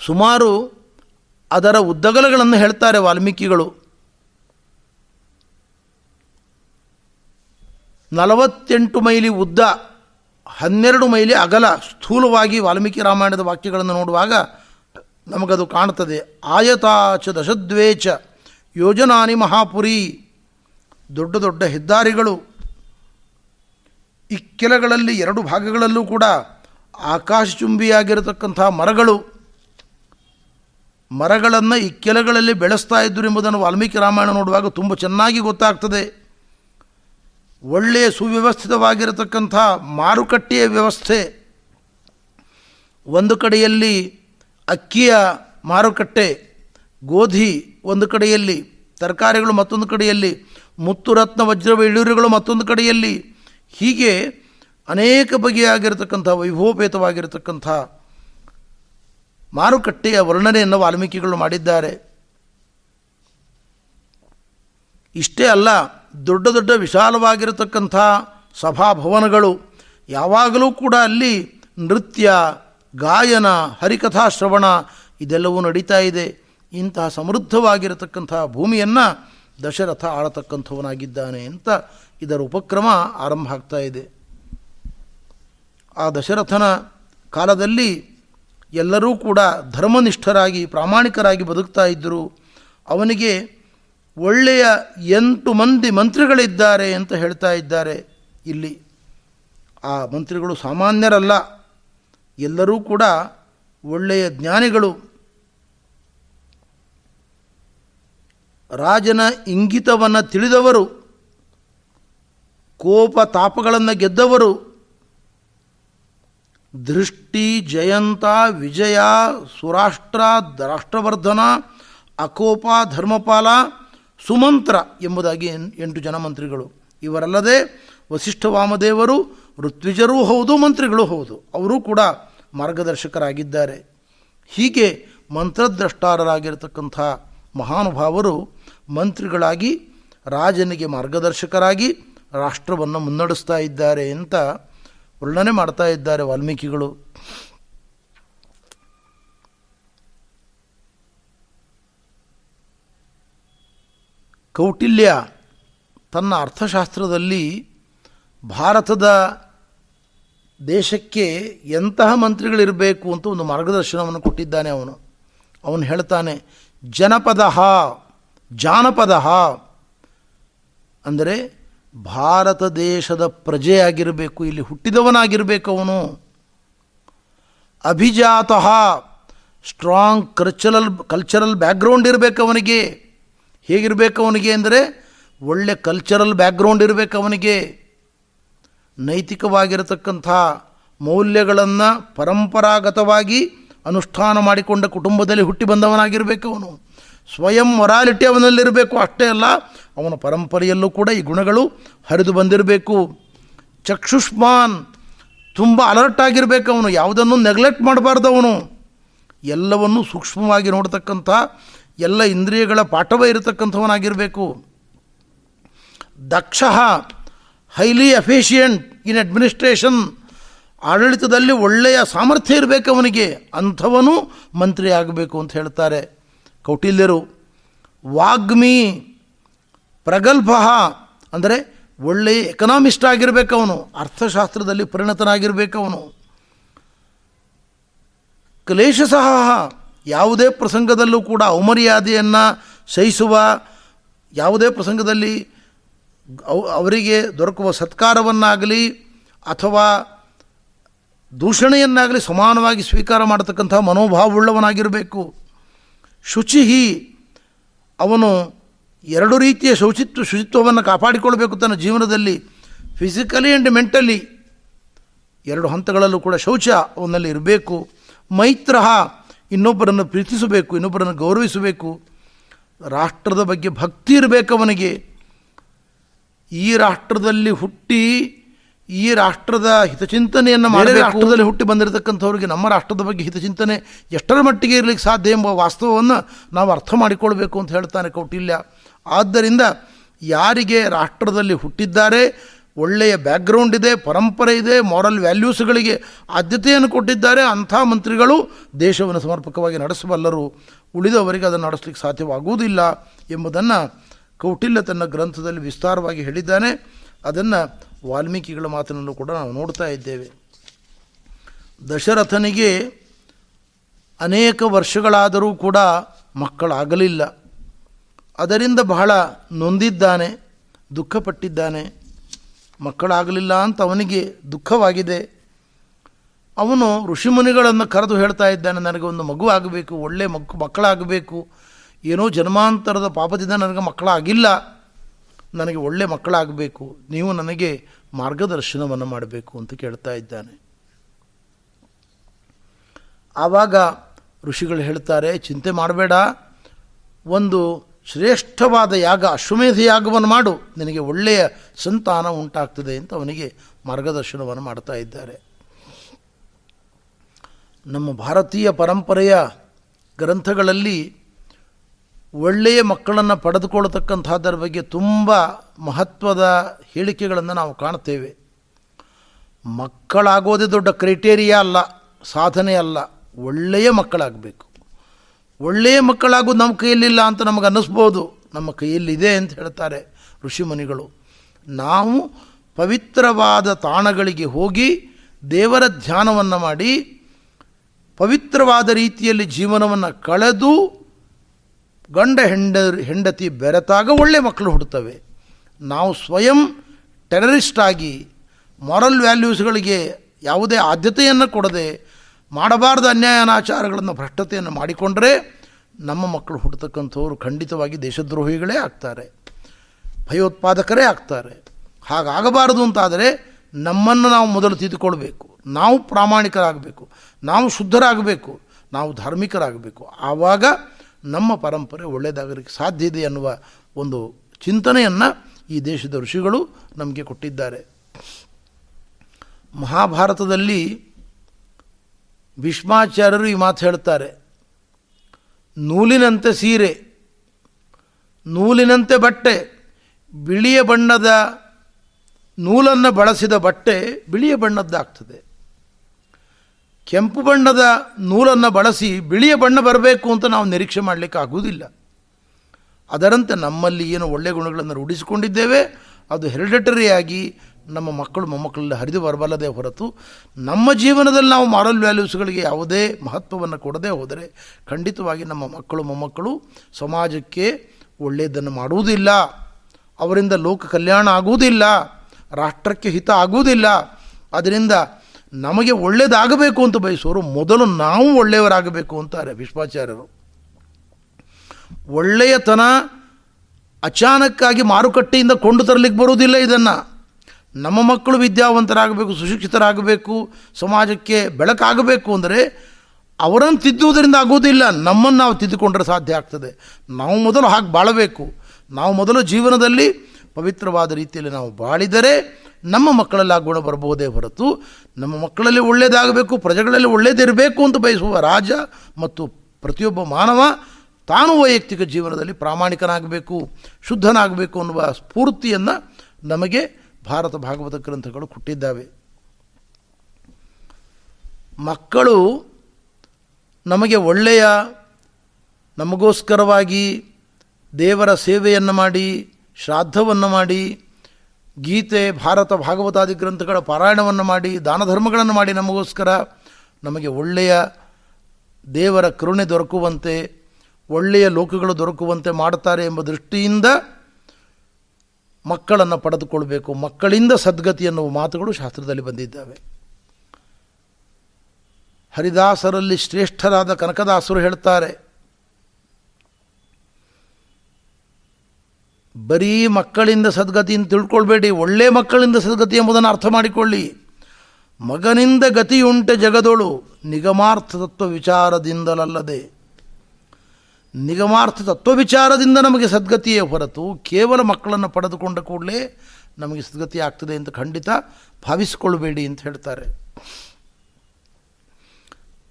ಸುಮಾರು ಅದರ ಉದ್ದಗಲಗಳನ್ನು ಹೇಳ್ತಾರೆ ವಾಲ್ಮೀಕಿಗಳು. ನಲವತ್ತೆಂಟು ಮೈಲಿ ಉದ್ದ, ಹನ್ನೆರಡು ಮೈಲಿ ಅಗಲ ಸ್ಥೂಲವಾಗಿ ವಾಲ್ಮೀಕಿ ರಾಮಾಯಣದ ವಾಕ್ಯಗಳನ್ನು ನೋಡುವಾಗ ನಮಗದು ಕಾಣ್ತದೆ ಆಯತಾಚ ದಶದ್ವೇಚ ಯೋಜನಾನಿ ಮಹಾಪುರಿ. ದೊಡ್ಡ ದೊಡ್ಡ ಹೆದ್ದಾರಿಗಳು. ಇಕ್ಕೆಲಗಳಲ್ಲಿ ಎರಡು ಭಾಗಗಳಲ್ಲೂ ಕೂಡ ಆಕಾಶಚುಂಬಿಯಾಗಿರತಕ್ಕಂಥ ಮರಗಳು, ಮರಗಳನ್ನು ಇಕ್ಕೆಲಗಳಲ್ಲಿ ಬೆಳೆಸ್ತಾ ಇದ್ದರು ಎಂಬುದನ್ನು ವಾಲ್ಮೀಕಿ ರಾಮಾಯಣ ನೋಡುವಾಗ ತುಂಬ ಚೆನ್ನಾಗಿ ಗೊತ್ತಾಗ್ತದೆ. ಒಳ್ಳೆಯ ಸುವ್ಯವಸ್ಥಿತವಾಗಿರತಕ್ಕಂಥ ಮಾರುಕಟ್ಟೆಯ ವ್ಯವಸ್ಥೆ, ಒಂದು ಕಡೆಯಲ್ಲಿ ಅಕ್ಕಿಯ ಮಾರುಕಟ್ಟೆ, ಗೋಧಿ ಒಂದು ಕಡೆಯಲ್ಲಿ, ತರಕಾರಿಗಳು ಮತ್ತೊಂದು ಕಡೆಯಲ್ಲಿ, ಮುತ್ತು ರತ್ನ, ವಜ್ರ ಮತ್ತೊಂದು ಕಡೆಯಲ್ಲಿ ಹೀಗೆ ಅನೇಕ ಬಗೆಯಾಗಿರತಕ್ಕಂಥ ವೈಭವೋಪೇತವಾಗಿರತಕ್ಕಂಥ ಮಾರುಕಟ್ಟೆಯ ವರ್ಣನೆಯನ್ನು ವಾಲ್ಮೀಕಿಗಳು ಮಾಡಿದ್ದಾರೆ. ಇಷ್ಟೇ ಅಲ್ಲ, ದೊಡ್ಡ ದೊಡ್ಡ ವಿಶಾಲವಾಗಿರತಕ್ಕಂಥ ಸಭಾಭವನಗಳು ಯಾವಾಗಲೂ ಕೂಡ ಅಲ್ಲಿ ನೃತ್ಯ, ಗಾಯನ, ಹರಿಕಥಾ ಶ್ರವಣ ಇದೆಲ್ಲವೂ ನಡೀತಾ ಇದೆ. ಇಂತಹ ಸಮೃದ್ಧವಾಗಿರತಕ್ಕಂಥ ಭೂಮಿಯನ್ನು ದಶರಥ ಆಳತಕ್ಕಂಥವನಾಗಿದ್ದಾನೆ ಅಂತ ಇದರ ಉಪಕ್ರಮ ಆರಂಭ ಆಗ್ತಾ ಇದೆ. ಆ ದಶರಥನ ಕಾಲದಲ್ಲಿ ಎಲ್ಲರೂ ಕೂಡ ಧರ್ಮನಿಷ್ಠರಾಗಿ, ಪ್ರಾಮಾಣಿಕರಾಗಿ ಬದುಕ್ತಾ ಇದ್ದರು. ಅವನಿಗೆ ಒಳ್ಳೆಯ ಎಂಟು ಮಂದಿ ಮಂತ್ರಿಗಳಿದ್ದಾರೆ ಅಂತ ಹೇಳ್ತಾ ಇದ್ದಾರೆ ಇಲ್ಲಿ. ಆ ಮಂತ್ರಿಗಳು ಸಾಮಾನ್ಯರಲ್ಲ. ಎಲ್ಲರೂ ಕೂಡ ಒಳ್ಳೆಯ ಜ್ಞಾನಿಗಳು. ರಾಜನ ಇಂಗಿತವನ್ನು ತಿಳಿದವರು, ಕೋಪ ತಾಪಗಳನ್ನು ಗೆದ್ದವರು, ದೃಷ್ಟಿ ಜಯಂತ ವಿಜಯ ಸುರಾಷ್ಟ್ರ ರಾಷ್ಟ್ರವರ್ಧನ ಅಕೋಪ ಧರ್ಮಪಾಲ ಸುಮಂತ್ರ ಎಂಬುದಾಗಿ ಎಂಟು ಜನ ಮಂತ್ರಿಗಳು. ಇವರಲ್ಲದೆ ವಸಿಷ್ಠ ವಾಮದೇವರು, ಋತ್ವಿಜರೂ ಹೌದು, ಮಂತ್ರಿಗಳು ಹೌದು. ಅವರೂ ಕೂಡ ಮಾರ್ಗದರ್ಶಕರಾಗಿದ್ದಾರೆ. ಹೀಗೆ ಮಂತ್ರದ್ರಷ್ಟಾರರಾಗಿರತಕ್ಕಂಥ ಮಹಾನುಭಾವರು ಮಂತ್ರಿಗಳಾಗಿ, ರಾಜನಿಗೆ ಮಾರ್ಗದರ್ಶಕರಾಗಿ ರಾಷ್ಟ್ರವನ್ನು ಮುನ್ನಡೆಸ್ತಾ ಇದ್ದಾರೆ ಅಂತ ವರ್ಣನೆ ಮಾಡ್ತಾ ಇದ್ದಾರೆ ವಾಲ್ಮೀಕಿಗಳು. ಕೌಟಿಲ್ಯ ತನ್ನ ಅರ್ಥಶಾಸ್ತ್ರದಲ್ಲಿ ಭಾರತದ ದೇಶಕ್ಕೆ ಎಂತಹ ಮಂತ್ರಿಗಳಿರಬೇಕು ಅಂತ ಒಂದು ಮಾರ್ಗದರ್ಶನವನ್ನು ಕೊಟ್ಟಿದ್ದಾನೆ ಅವನು. ಅವನು ಹೇಳ್ತಾನೆ, ಜನಪದ ಜಾನಪದ ಅಂದರೆ ಭಾರತ ದೇಶದ ಪ್ರಜೆಯಾಗಿರಬೇಕು, ಇಲ್ಲಿ ಹುಟ್ಟಿದವನಾಗಿರಬೇಕು ಅವನು. ಅಭಿಜಾತ ಸ್ಟ್ರಾಂಗ್ ಕಲ್ಚರಲ್ ಕಲ್ಚರಲ್ ಬ್ಯಾಕ್ಗ್ರೌಂಡ್ ಇರಬೇಕು ಅವನಿಗೆ. ಹೇಗಿರಬೇಕು ಅವನಿಗೆ ಅಂದರೆ ಒಳ್ಳೆ ಕಲ್ಚರಲ್ ಬ್ಯಾಕ್ಗ್ರೌಂಡ್ ಇರಬೇಕು ಅವನಿಗೆ. ನೈತಿಕವಾಗಿರತಕ್ಕಂಥ ಮೌಲ್ಯಗಳನ್ನು ಪರಂಪರಾಗತವಾಗಿ ಅನುಷ್ಠಾನ ಮಾಡಿಕೊಂಡ ಕುಟುಂಬದಲ್ಲಿ ಹುಟ್ಟಿ ಬಂದವನಾಗಿರಬೇಕು ಅವನು. ಸ್ವಯಂ ಮೊರಾಲಿಟಿ ಅವನಲ್ಲಿರಬೇಕು. ಅಷ್ಟೇ ಅಲ್ಲ, ಅವನ ಪರಂಪರೆಯಲ್ಲೂ ಕೂಡ ಈ ಗುಣಗಳು ಹರಿದು ಬಂದಿರಬೇಕು. ಚಕ್ಷುಷ್ಮಾನ್ ತುಂಬ ಅಲರ್ಟ್ ಆಗಿರಬೇಕು ಅವನು. ಯಾವುದನ್ನು ನೆಗ್ಲೆಕ್ಟ್ ಮಾಡಬಾರ್ದು ಅವನು. ಎಲ್ಲವನ್ನು ಸೂಕ್ಷ್ಮವಾಗಿ ನೋಡ್ತಕ್ಕಂಥ, ಎಲ್ಲ ಇಂದ್ರಿಯಗಳ ಪಾಠವೇ ಇರತಕ್ಕಂಥವನಾಗಿರಬೇಕು. ದಕ್ಷ ಹೈಲಿ ಎಫಿಷಿಯೆಂಟ್ ಇನ್ ಅಡ್ಮಿನಿಸ್ಟ್ರೇಷನ್ ಆಡಳಿತದಲ್ಲಿ ಒಳ್ಳೆಯ ಸಾಮರ್ಥ್ಯ ಇರಬೇಕು ಅವನಿಗೆ. ಅಂಥವನು ಮಂತ್ರಿ ಆಗಬೇಕು ಅಂತ ಹೇಳ್ತಾರೆ. ಕೌಟಿಲ್ಯರು, ವಾಗ್ಮಿ ಪ್ರಗಲ್ಭ, ಅಂದರೆ ಒಳ್ಳೆಯ ಎಕನಾಮಿಸ್ಟ್ ಆಗಿರಬೇಕು ಅವನು ಅರ್ಥಶಾಸ್ತ್ರದಲ್ಲಿ ಪರಿಣತನಾಗಿರಬೇಕು ಅವನು ಕ್ಲೇಶಸಹ ಯಾವುದೇ ಪ್ರಸಂಗದಲ್ಲೂ ಕೂಡ ಔಮರ್ಯಾದೆಯನ್ನು ಸಹಿಸುವ, ಯಾವುದೇ ಪ್ರಸಂಗದಲ್ಲಿ ಅವರಿಗೆ ದೊರಕುವ ಸತ್ಕಾರವನ್ನಾಗಲಿ ಅಥವಾ ದೂಷಣೆಯನ್ನಾಗಲಿ ಸಮಾನವಾಗಿ ಸ್ವೀಕಾರ ಮಾಡತಕ್ಕಂಥ ಮನೋಭಾವವುಳ್ಳವನಾಗಿರಬೇಕು. ಶುಚಿಹಿ ಅವನು ಎರಡು ರೀತಿಯ ಶೌಚಿತ್ವ, ಶುಚಿತ್ವವನ್ನು ಕಾಪಾಡಿಕೊಳ್ಬೇಕು ತನ್ನ ಜೀವನದಲ್ಲಿ ಫಿಸಿಕಲಿ ಆ್ಯಂಡ್ ಮೆಂಟಲಿ ಎರಡು ಹಂತಗಳಲ್ಲೂ ಕೂಡ ಶೌಚ ಅವನಲ್ಲಿ ಇರಬೇಕು. ಮೈತ್ರ ಇನ್ನೊಬ್ಬರನ್ನು ಪ್ರೀತಿಸಬೇಕು, ಇನ್ನೊಬ್ಬರನ್ನು ಗೌರವಿಸಬೇಕು. ರಾಷ್ಟ್ರದ ಬಗ್ಗೆ ಭಕ್ತಿ ಇರಬೇಕು ಅವನಿಗೆ. ಈ ರಾಷ್ಟ್ರದಲ್ಲಿ ಹುಟ್ಟಿ ಈ ರಾಷ್ಟ್ರದ ಹಿತಚಿಂತನೆಯನ್ನು ಮಾಡಿ ರಾಷ್ಟ್ರದಲ್ಲಿ ಹುಟ್ಟಿ ಬಂದಿರತಕ್ಕಂಥವ್ರಿಗೆ ನಮ್ಮ ರಾಷ್ಟ್ರದ ಬಗ್ಗೆ ಹಿತಚಿಂತನೆ ಎಷ್ಟರ ಮಟ್ಟಿಗೆ ಇರಲಿಕ್ಕೆ ಸಾಧ್ಯ ಎಂಬ ವಾಸ್ತವವನ್ನು ನಾವು ಅರ್ಥ ಮಾಡಿಕೊಳ್ಬೇಕು ಅಂತ ಹೇಳ್ತಾನೆ ಕೌಟಿಲ್ಯ. ಆದ್ದರಿಂದ ಯಾರಿಗೆ ರಾಷ್ಟ್ರದಲ್ಲಿ ಹುಟ್ಟಿದ್ದಾರೆ ಒಳ್ಳೆಯ ಬ್ಯಾಕ್ಗ್ರೌಂಡ್ ಇದೆ ಪರಂಪರೆ ಇದೆ ಮಾರಲ್ ವ್ಯಾಲ್ಯೂಸ್ಗಳಿಗೆ ಆದ್ಯತೆಯನ್ನು ಕೊಟ್ಟಿದ್ದಾರೆ ಅಂಥ ಮಂತ್ರಿಗಳು ದೇಶವನ್ನು ಸಮರ್ಪಕವಾಗಿ ನಡೆಸಬಲ್ಲರು. ಉಳಿದವರಿಗೆ ಅದನ್ನು ನಡೆಸಲಿಕ್ಕೆ ಸಾಧ್ಯವಾಗುವುದಿಲ್ಲ ಎಂಬುದನ್ನು ಕೌಟಿಲ್ಯ ತನ್ನ ಗ್ರಂಥದಲ್ಲಿ ವಿಸ್ತಾರವಾಗಿ ಹೇಳಿದ್ದಾನೆ. ಅದನ್ನು ವಾಲ್ಮೀಕಿಗಳ ಮಾತನ್ನು ಕೂಡ ನಾವು ನೋಡ್ತಾ ಇದ್ದೇವೆ. ದಶರಥನಿಗೆ ಅನೇಕ ವರ್ಷಗಳಾದರೂ ಕೂಡ ಮಕ್ಕಳಾಗಲಿಲ್ಲ. ಅದರಿಂದ ಬಹಳ ನೊಂದಿದ್ದಾನೆ, ದುಃಖಪಟ್ಟಿದ್ದಾನೆ. ಮಕ್ಕಳಾಗಲಿಲ್ಲ ಅಂತ ಅವನಿಗೆ ದುಃಖವಾಗಿದೆ. ಅವನು ಋಷಿಮುನಿಗಳನ್ನು ಕರೆದು ಹೇಳ್ತಾ ಇದ್ದಾನೆ, ನನಗೆ ಒಂದು ಮಗು ಆಗಬೇಕು, ಒಳ್ಳೆ ಮಕ್, ಮಕ್ಕಳಾಗಬೇಕು. ಏನೋ ಜನ್ಮಾಂತರದ ಪಾಪದಿಂದ ನನಗೆ ಮಕ್ಕಳಾಗಿಲ್ಲ. ನನಗೆ ಒಳ್ಳೆ ಮಕ್ಕಳಾಗಬೇಕು. ನೀವು ನನಗೆ ಮಾರ್ಗದರ್ಶನವನ್ನು ಮಾಡಬೇಕು ಅಂತ ಕೇಳ್ತಾ ಇದ್ದಾನೆ. ಆವಾಗ ಋಷಿಗಳು ಹೇಳ್ತಾರೆ, ಚಿಂತೆ ಮಾಡಬೇಡ, ಒಂದು ಶ್ರೇಷ್ಠವಾದ ಯಾಗ, ಅಶ್ವಮೇಧ ಯಾಗವನ್ನು ಮಾಡು, ನಿನಗೆ ಒಳ್ಳೆಯ ಸಂತಾನ ಉಂಟಾಗ್ತದೆ ಅಂತ ಅವನಿಗೆ ಮಾರ್ಗದರ್ಶನವನ್ನು ಮಾಡ್ತಾ ಇದ್ದಾರೆ. ನಮ್ಮ ಭಾರತೀಯ ಪರಂಪರೆಯ ಗ್ರಂಥಗಳಲ್ಲಿ ಒಳ್ಳೆಯ ಮಕ್ಕಳನ್ನು ಪಡೆದುಕೊಳ್ಳತಕ್ಕಂಥದ್ದರ ಬಗ್ಗೆ ತುಂಬ ಮಹತ್ವದ ಹೇಳಿಕೆಗಳನ್ನು ನಾವು ಕಾಣ್ತೇವೆ ಮಕ್ಕಳಾಗೋದೇ ದೊಡ್ಡ ಕ್ರೈಟೇರಿಯಾ ಅಲ್ಲ, ಸಾಧನೆ ಅಲ್ಲ. ಒಳ್ಳೆಯ ಮಕ್ಕಳಾಗಬೇಕು. ಒಳ್ಳೆಯ ಮಕ್ಕಳಾಗೋದು ನಮ್ಮ ಕೈಯಲ್ಲಿಲ್ಲ ಅಂತ ನಮಗೆ ಅನ್ನಿಸ್ಬೋದು. ನಮ್ಮ ಕೈಯಲ್ಲಿದೆ ಅಂತ ಹೇಳ್ತಾರೆ ಋಷಿಮುನಿಗಳು ನಾವು ಪವಿತ್ರವಾದ ತಾಣಗಳಿಗೆ ಹೋಗಿ ದೇವರ ಧ್ಯಾನವನ್ನು ಮಾಡಿ ಪವಿತ್ರವಾದ ರೀತಿಯಲ್ಲಿ ಜೀವನವನ್ನು ಕಳೆದು ಗಂಡ ಹೆಂಡ ಹೆಂಡತಿ ಬೆರೆತಾಗ ಒಳ್ಳೆ ಮಕ್ಕಳು ಹುಡ್ತವೆ ನಾವು ಸ್ವಯಂ ಟೆರರಿಸ್ಟ್ ಆಗಿ ಮಾರಲ್ ವ್ಯಾಲ್ಯೂಸ್ಗಳಿಗೆ ಯಾವುದೇ ಆದ್ಯತೆಯನ್ನು ಕೊಡದೆ ಮಾಡಬಾರ್ದ ಅನ್ಯಾಯ ಅನಾಚಾರಗಳನ್ನು ಭ್ರಷ್ಟತೆಯನ್ನು ಮಾಡಿಕೊಂಡರೆ ನಮ್ಮ ಮಕ್ಕಳು ಹುಡ್ತಕ್ಕಂಥವ್ರು ಖಂಡಿತವಾಗಿ ದೇಶದ್ರೋಹಿಗಳೇ ಆಗ್ತಾರೆ. ಭಯೋತ್ಪಾದಕರೇ ಆಗ್ತಾರೆ. ಹಾಗಾಗಬಾರದು ಅಂತಾದರೆ ನಮ್ಮನ್ನು ನಾವು ಮೊದಲು ತಿದ್ದುಕೊಳ್ಬೇಕು ನಾವು ಪ್ರಾಮಾಣಿಕರಾಗಬೇಕು. ನಾವು ಶುದ್ಧರಾಗಬೇಕು. ನಾವು ಧಾರ್ಮಿಕರಾಗಬೇಕು. ಆವಾಗ ನಮ್ಮ ಪರಂಪರೆ ಒಳ್ಳೆಯದಾಗಲಿಕ್ಕೆ ಸಾಧ್ಯ ಇದೆ ಅನ್ನುವ ಒಂದು ಚಿಂತನೆಯನ್ನು ಈ ದೇಶದ ಋಷಿಗಳು ನಮಗೆ ಕೊಟ್ಟಿದ್ದಾರೆ. ಮಹಾಭಾರತದಲ್ಲಿ ಭೀಷ್ಮಾಚಾರ್ಯರು ಈ ಮಾತು ಹೇಳ್ತಾರೆ. ನೂಲಿನಂತೆ ಸೀರೆ, ನೂಲಿನಂತೆ ಬಟ್ಟೆ, ಬಿಳಿಯ ಬಣ್ಣದ ನೂಲನ್ನು ಬಳಸಿದ ಬಟ್ಟೆ ಬಿಳಿಯ ಬಣ್ಣದ್ದಾಗ್ತದೆ. ಕೆಂಪು ಬಣ್ಣದ ನೂಲನ್ನು ಬಳಸಿ ಬಿಳಿಯ ಬಣ್ಣ ಬರಬೇಕು ಅಂತ ನಾವು ನಿರೀಕ್ಷೆ ಮಾಡಲಿಕ್ಕೆ ಆಗುವುದಿಲ್ಲ. ಅದರಂತೆ ನಮ್ಮಲ್ಲಿ ಏನು ಒಳ್ಳೆಯ ಗುಣಗಳನ್ನು ರೂಢಿಸಿಕೊಂಡಿದ್ದೇವೆ. ಅದು ಹೆರಿಡಿಟರಿಯಾಗಿ ನಮ್ಮ ಮಕ್ಕಳು ಮೊಮ್ಮಕ್ಕಳಲ್ಲಿ ಹರಿದು ಬರಬಲ್ಲದೆ ಹೊರತು ನಮ್ಮ ಜೀವನದಲ್ಲಿ ನಾವು ಮಾರಲ್ ವ್ಯಾಲ್ಯೂಸ್ಗಳಿಗೆ ಯಾವುದೇ ಮಹತ್ವವನ್ನು ಕೊಡದೆ ಹೋದರೆ ಖಂಡಿತವಾಗಿ ನಮ್ಮ ಮಕ್ಕಳು ಮೊಮ್ಮಕ್ಕಳು ಸಮಾಜಕ್ಕೆ ಒಳ್ಳೆಯದನ್ನು ಮಾಡುವುದಿಲ್ಲ. ಅವರಿಂದ ಲೋಕ ಕಲ್ಯಾಣ ಆಗುವುದಿಲ್ಲ. ರಾಷ್ಟ್ರಕ್ಕೆ ಹಿತ ಆಗುವುದಿಲ್ಲ. ಅದರಿಂದ ನಮಗೆ ಒಳ್ಳೆಯದಾಗಬೇಕು ಅಂತ ಬಯಸೋರು ಮೊದಲು ನಾವು ಒಳ್ಳೆಯವರಾಗಬೇಕು ಅಂತಾರೆ ವಿಶ್ವಾಚಾರ್ಯರು ಒಳ್ಳೆಯತನ ಅಚಾನಕ್ಕಾಗಿ ಮಾರುಕಟ್ಟೆಯಿಂದ ಕೊಂಡು ತರಲಿಕ್ಕೆ ಬರುವುದಿಲ್ಲ ಇದನ್ನು. ನಮ್ಮ ಮಕ್ಕಳು ವಿದ್ಯಾವಂತರಾಗಬೇಕು, ಸುಶಿಕ್ಷಿತರಾಗಬೇಕು, ಸಮಾಜಕ್ಕೆ ಬೆಳಕಾಗಬೇಕು ಅಂದರೆ ಅವರನ್ನು ತಿದ್ದುವುದರಿಂದ ಆಗೋದಿಲ್ಲ ನಮ್ಮನ್ನು ನಾವು ತಿದ್ದುಕೊಂಡ್ರೆ ಸಾಧ್ಯ ಆಗ್ತದೆ. ನಾವು ಮೊದಲು ಹಾಗೆ ಬಾಳಬೇಕು. ನಾವು ಮೊದಲು ಜೀವನದಲ್ಲಿ ಪವಿತ್ರವಾದ ರೀತಿಯಲ್ಲಿ ನಾವು ಬಾಳಿದರೆ ನಮ್ಮ ಮಕ್ಕಳಲ್ಲಿ ಆ ಗುಣ ಬರಬಹುದೇ ಹೊರತು ನಮ್ಮ ಮಕ್ಕಳಲ್ಲಿ ಒಳ್ಳೆಯದಾಗಬೇಕು ಪ್ರಜೆಗಳಲ್ಲಿ ಒಳ್ಳೆಯದಿರಬೇಕು ಅಂತ ಬಯಸುವ ರಾಜ ಮತ್ತು ಪ್ರತಿಯೊಬ್ಬ ಮಾನವ ತಾನು ವೈಯಕ್ತಿಕ ಜೀವನದಲ್ಲಿ ಪ್ರಾಮಾಣಿಕನಾಗಬೇಕು, ಶುದ್ಧನಾಗಬೇಕು ಅನ್ನುವ ಸ್ಫೂರ್ತಿಯನ್ನು ನಮಗೆ ಭಾರತ ಭಾಗವತ ಗ್ರಂಥಗಳು ಕೊಟ್ಟಿದ್ದಾವೆ. ಮಕ್ಕಳು ನಮಗೆ ಒಳ್ಳೆಯ, ನಮಗೋಸ್ಕರವಾಗಿ ದೇವರ ಸೇವೆಯನ್ನು ಮಾಡಿ ಶ್ರಾದ್ದವನ್ನು ಮಾಡಿ, ಗೀತೆ, ಭಾರತ, ಭಾಗವತಾದಿ ಗ್ರಂಥಗಳ ಪಾರಾಯಣವನ್ನು ಮಾಡಿ, ದಾನ ಧರ್ಮಗಳನ್ನು ಮಾಡಿ ನಮಗೋಸ್ಕರ ನಮಗೆ ಒಳ್ಳೆಯ ದೇವರ ಕರುಣೆ ದೊರಕುವಂತೆ, ಒಳ್ಳೆಯ ಲೋಕಗಳು ದೊರಕುವಂತೆ ಮಾಡುತ್ತಾರೆ ಎಂಬ ದೃಷ್ಟಿಯಿಂದ ಮಕ್ಕಳನ್ನು ಪಡೆದುಕೊಳ್ಬೇಕು. ಮಕ್ಕಳಿಂದ ಸದ್ಗತಿ ಎನ್ನುವ ಮಾತುಗಳು ಶಾಸ್ತ್ರದಲ್ಲಿ ಬಂದಿದ್ದಾವೆ. ಹರಿದಾಸರಲ್ಲಿ ಶ್ರೇಷ್ಠರಾದ ಕನಕದಾಸರು ಹೇಳ್ತಾರೆ ಬರೀ ಮಕ್ಕಳಿಂದ ಸದ್ಗತಿಯನ್ನು ತಿಳ್ಕೊಳ್ಬೇಡಿ, ಒಳ್ಳೆ ಮಕ್ಕಳಿಂದ ಸದ್ಗತಿ ಎಂಬುದನ್ನು ಅರ್ಥ ಮಾಡಿಕೊಳ್ಳಿ. ಮಗನಿಂದ ಗತಿಯುಂಟೆ ಜಗದೊಳು ನಿಗಮಾರ್ಥ ತತ್ವ ವಿಚಾರದಿಂದಲಲ್ಲದೆ. ನಿಗಮಾರ್ಥ ತತ್ವ ವಿಚಾರದಿಂದ ನಮಗೆ ಸದ್ಗತಿಯೇ ಹೊರತು ಕೇವಲ ಮಕ್ಕಳನ್ನು ಪಡೆದುಕೊಂಡ ಕೂಡಲೇ ನಮಗೆ ಸದ್ಗತಿ ಆಗ್ತದೆ ಅಂತ ಖಂಡಿತ ಭಾವಿಸಿಕೊಳ್ಳಬೇಡಿ ಅಂತ ಹೇಳ್ತಾರೆ.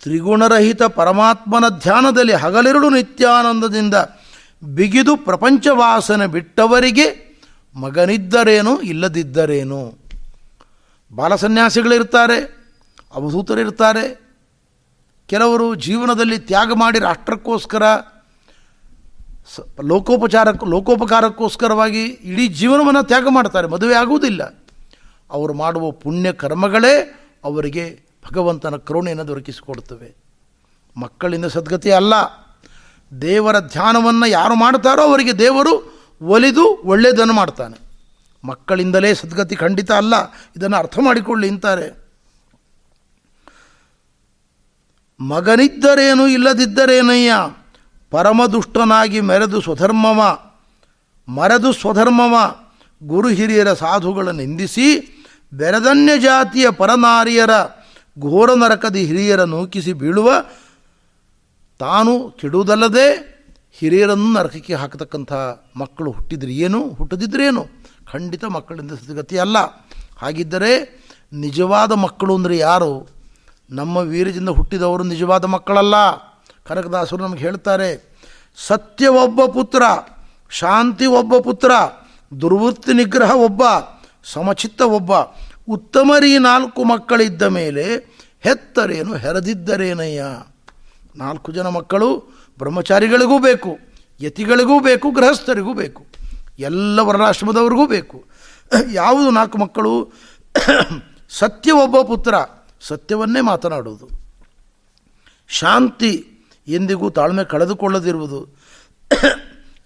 ತ್ರಿಗುಣರಹಿತ ಪರಮಾತ್ಮನ ಧ್ಯಾನದಲ್ಲಿ ಹಗಲಿರುಳು ನಿತ್ಯಾನಂದದಿಂದ ಬಿಗಿದು ಪ್ರಪಂಚವಾಸನ ಬಿಟ್ಟವರಿಗೆ ಮಗನಿದ್ದರೇನು, ಇಲ್ಲದಿದ್ದರೇನು? ಬಾಲಸನ್ಯಾಸಿಗಳಿರ್ತಾರೆ ಅವಧೂತರಿರ್ತಾರೆ ಕೆಲವರು ಜೀವನದಲ್ಲಿ ತ್ಯಾಗ ಮಾಡಿ ರಾಷ್ಟ್ರಕ್ಕೋಸ್ಕರ, ಸ ಲೋಕೋಪಚಾರಕ್ಕೆ ಲೋಕೋಪಕಾರಕ್ಕೋಸ್ಕರವಾಗಿ ಇಡೀ ಜೀವನವನ್ನು ತ್ಯಾಗ ಮಾಡ್ತಾರೆ, ಮದುವೆ ಆಗುವುದಿಲ್ಲ. ಅವರು ಮಾಡುವ ಪುಣ್ಯ ಕರ್ಮಗಳೇ ಅವರಿಗೆ ಭಗವಂತನ ಕರುಣೆಯನ್ನು ದೊರಕಿಸಿಕೊಡ್ತವೆ ಮಕ್ಕಳಿಂದ ಸದ್ಗತಿ ಅಲ್ಲ ದೇವರ ಧ್ಯಾನವನ್ನು ಯಾರು ಮಾಡ್ತಾರೋ ಅವರಿಗೆ ದೇವರು ಒಲಿದು ಒಳ್ಳೆಯದನ್ನು ಮಾಡ್ತಾನೆ ಮಕ್ಕಳಿಂದಲೇ ಸದ್ಗತಿ ಖಂಡಿತ ಅಲ್ಲ. ಇದನ್ನು ಅರ್ಥ ಮಾಡಿಕೊಳ್ಳಿ ಅಂತಾರೆ. ಮಗನಿದ್ದರೇನು ಇಲ್ಲದಿದ್ದರೇನಯ್ಯ? ಪರಮದುಷ್ಟನಾಗಿ ಮೆರೆದು ಸ್ವಧರ್ಮವ, ಮರೆದು ಸ್ವಧರ್ಮವ, ಗುರು ಹಿರಿಯರ ಸಾಧುಗಳ ನಿಂದಿಸಿ ಬೆರದನ್ಯ ಜಾತಿಯ ಪರನಾರಿಯರ ಘೋರ ನರಕದಿ ಹಿರಿಯರ ನೂಕಿಸಿ ಬೀಳುವ ತಾನು ಕೆಡುವುದಲ್ಲದೆ ಹಿರಿಯರನ್ನು ನರಕಕ್ಕೆ ಹಾಕತಕ್ಕಂಥ ಮಕ್ಕಳು ಹುಟ್ಟಿದ್ರೆ ಏನು? ಹುಟ್ಟದಿದ್ರೇನು ಖಂಡಿತ ಮಕ್ಕಳಿಂದ ಸ್ಥಿತಿಗತಿ ಅಲ್ಲ. ಹಾಗಿದ್ದರೆ ನಿಜವಾದ ಮಕ್ಕಳು ಅಂದರೆ ಯಾರು? ನಮ್ಮ ವೀರ್ಯದಿಂದ ಹುಟ್ಟಿದವರು ನಿಜವಾದ ಮಕ್ಕಳಲ್ಲ. ಕನಕದಾಸರು ನಮಗೆ ಹೇಳ್ತಾರೆ, ಸತ್ಯ ಒಬ್ಬ ಪುತ್ರ, ಶಾಂತಿ ಒಬ್ಬ ಪುತ್ರ, ದುರ್ವೃತ್ತಿ ನಿಗ್ರಹ ಒಬ್ಬ, ಸಮಚಿತ್ತ ಒಬ್ಬ, ಉತ್ತಮರಿ ನಾಲ್ಕು ಮಕ್ಕಳಿದ್ದ ಮೇಲೆ ಹೆತ್ತರೇನು? ಹೆರದಿದ್ದರೇನಯ್ಯ? ನಾಲ್ಕು ಜನ ಮಕ್ಕಳು ಬ್ರಹ್ಮಚಾರಿಗಳಿಗೂ ಬೇಕು, ಯತಿಗಳಿಗೂ ಬೇಕು, ಗೃಹಸ್ಥರಿಗೂ ಬೇಕು, ಎಲ್ಲ ವರ್ಣಾಶ್ರಮದವ್ರಿಗೂ ಬೇಕು. ಯಾವುದು ನಾಲ್ಕು ಮಕ್ಕಳು? ಸತ್ಯ ಒಬ್ಬ ಪುತ್ರ, ಸತ್ಯವನ್ನೇ ಮಾತನಾಡುವುದು. ಶಾಂತಿ ಎಂದಿಗೂ ತಾಳ್ಮೆ ಕಳೆದುಕೊಳ್ಳದಿರುವುದು.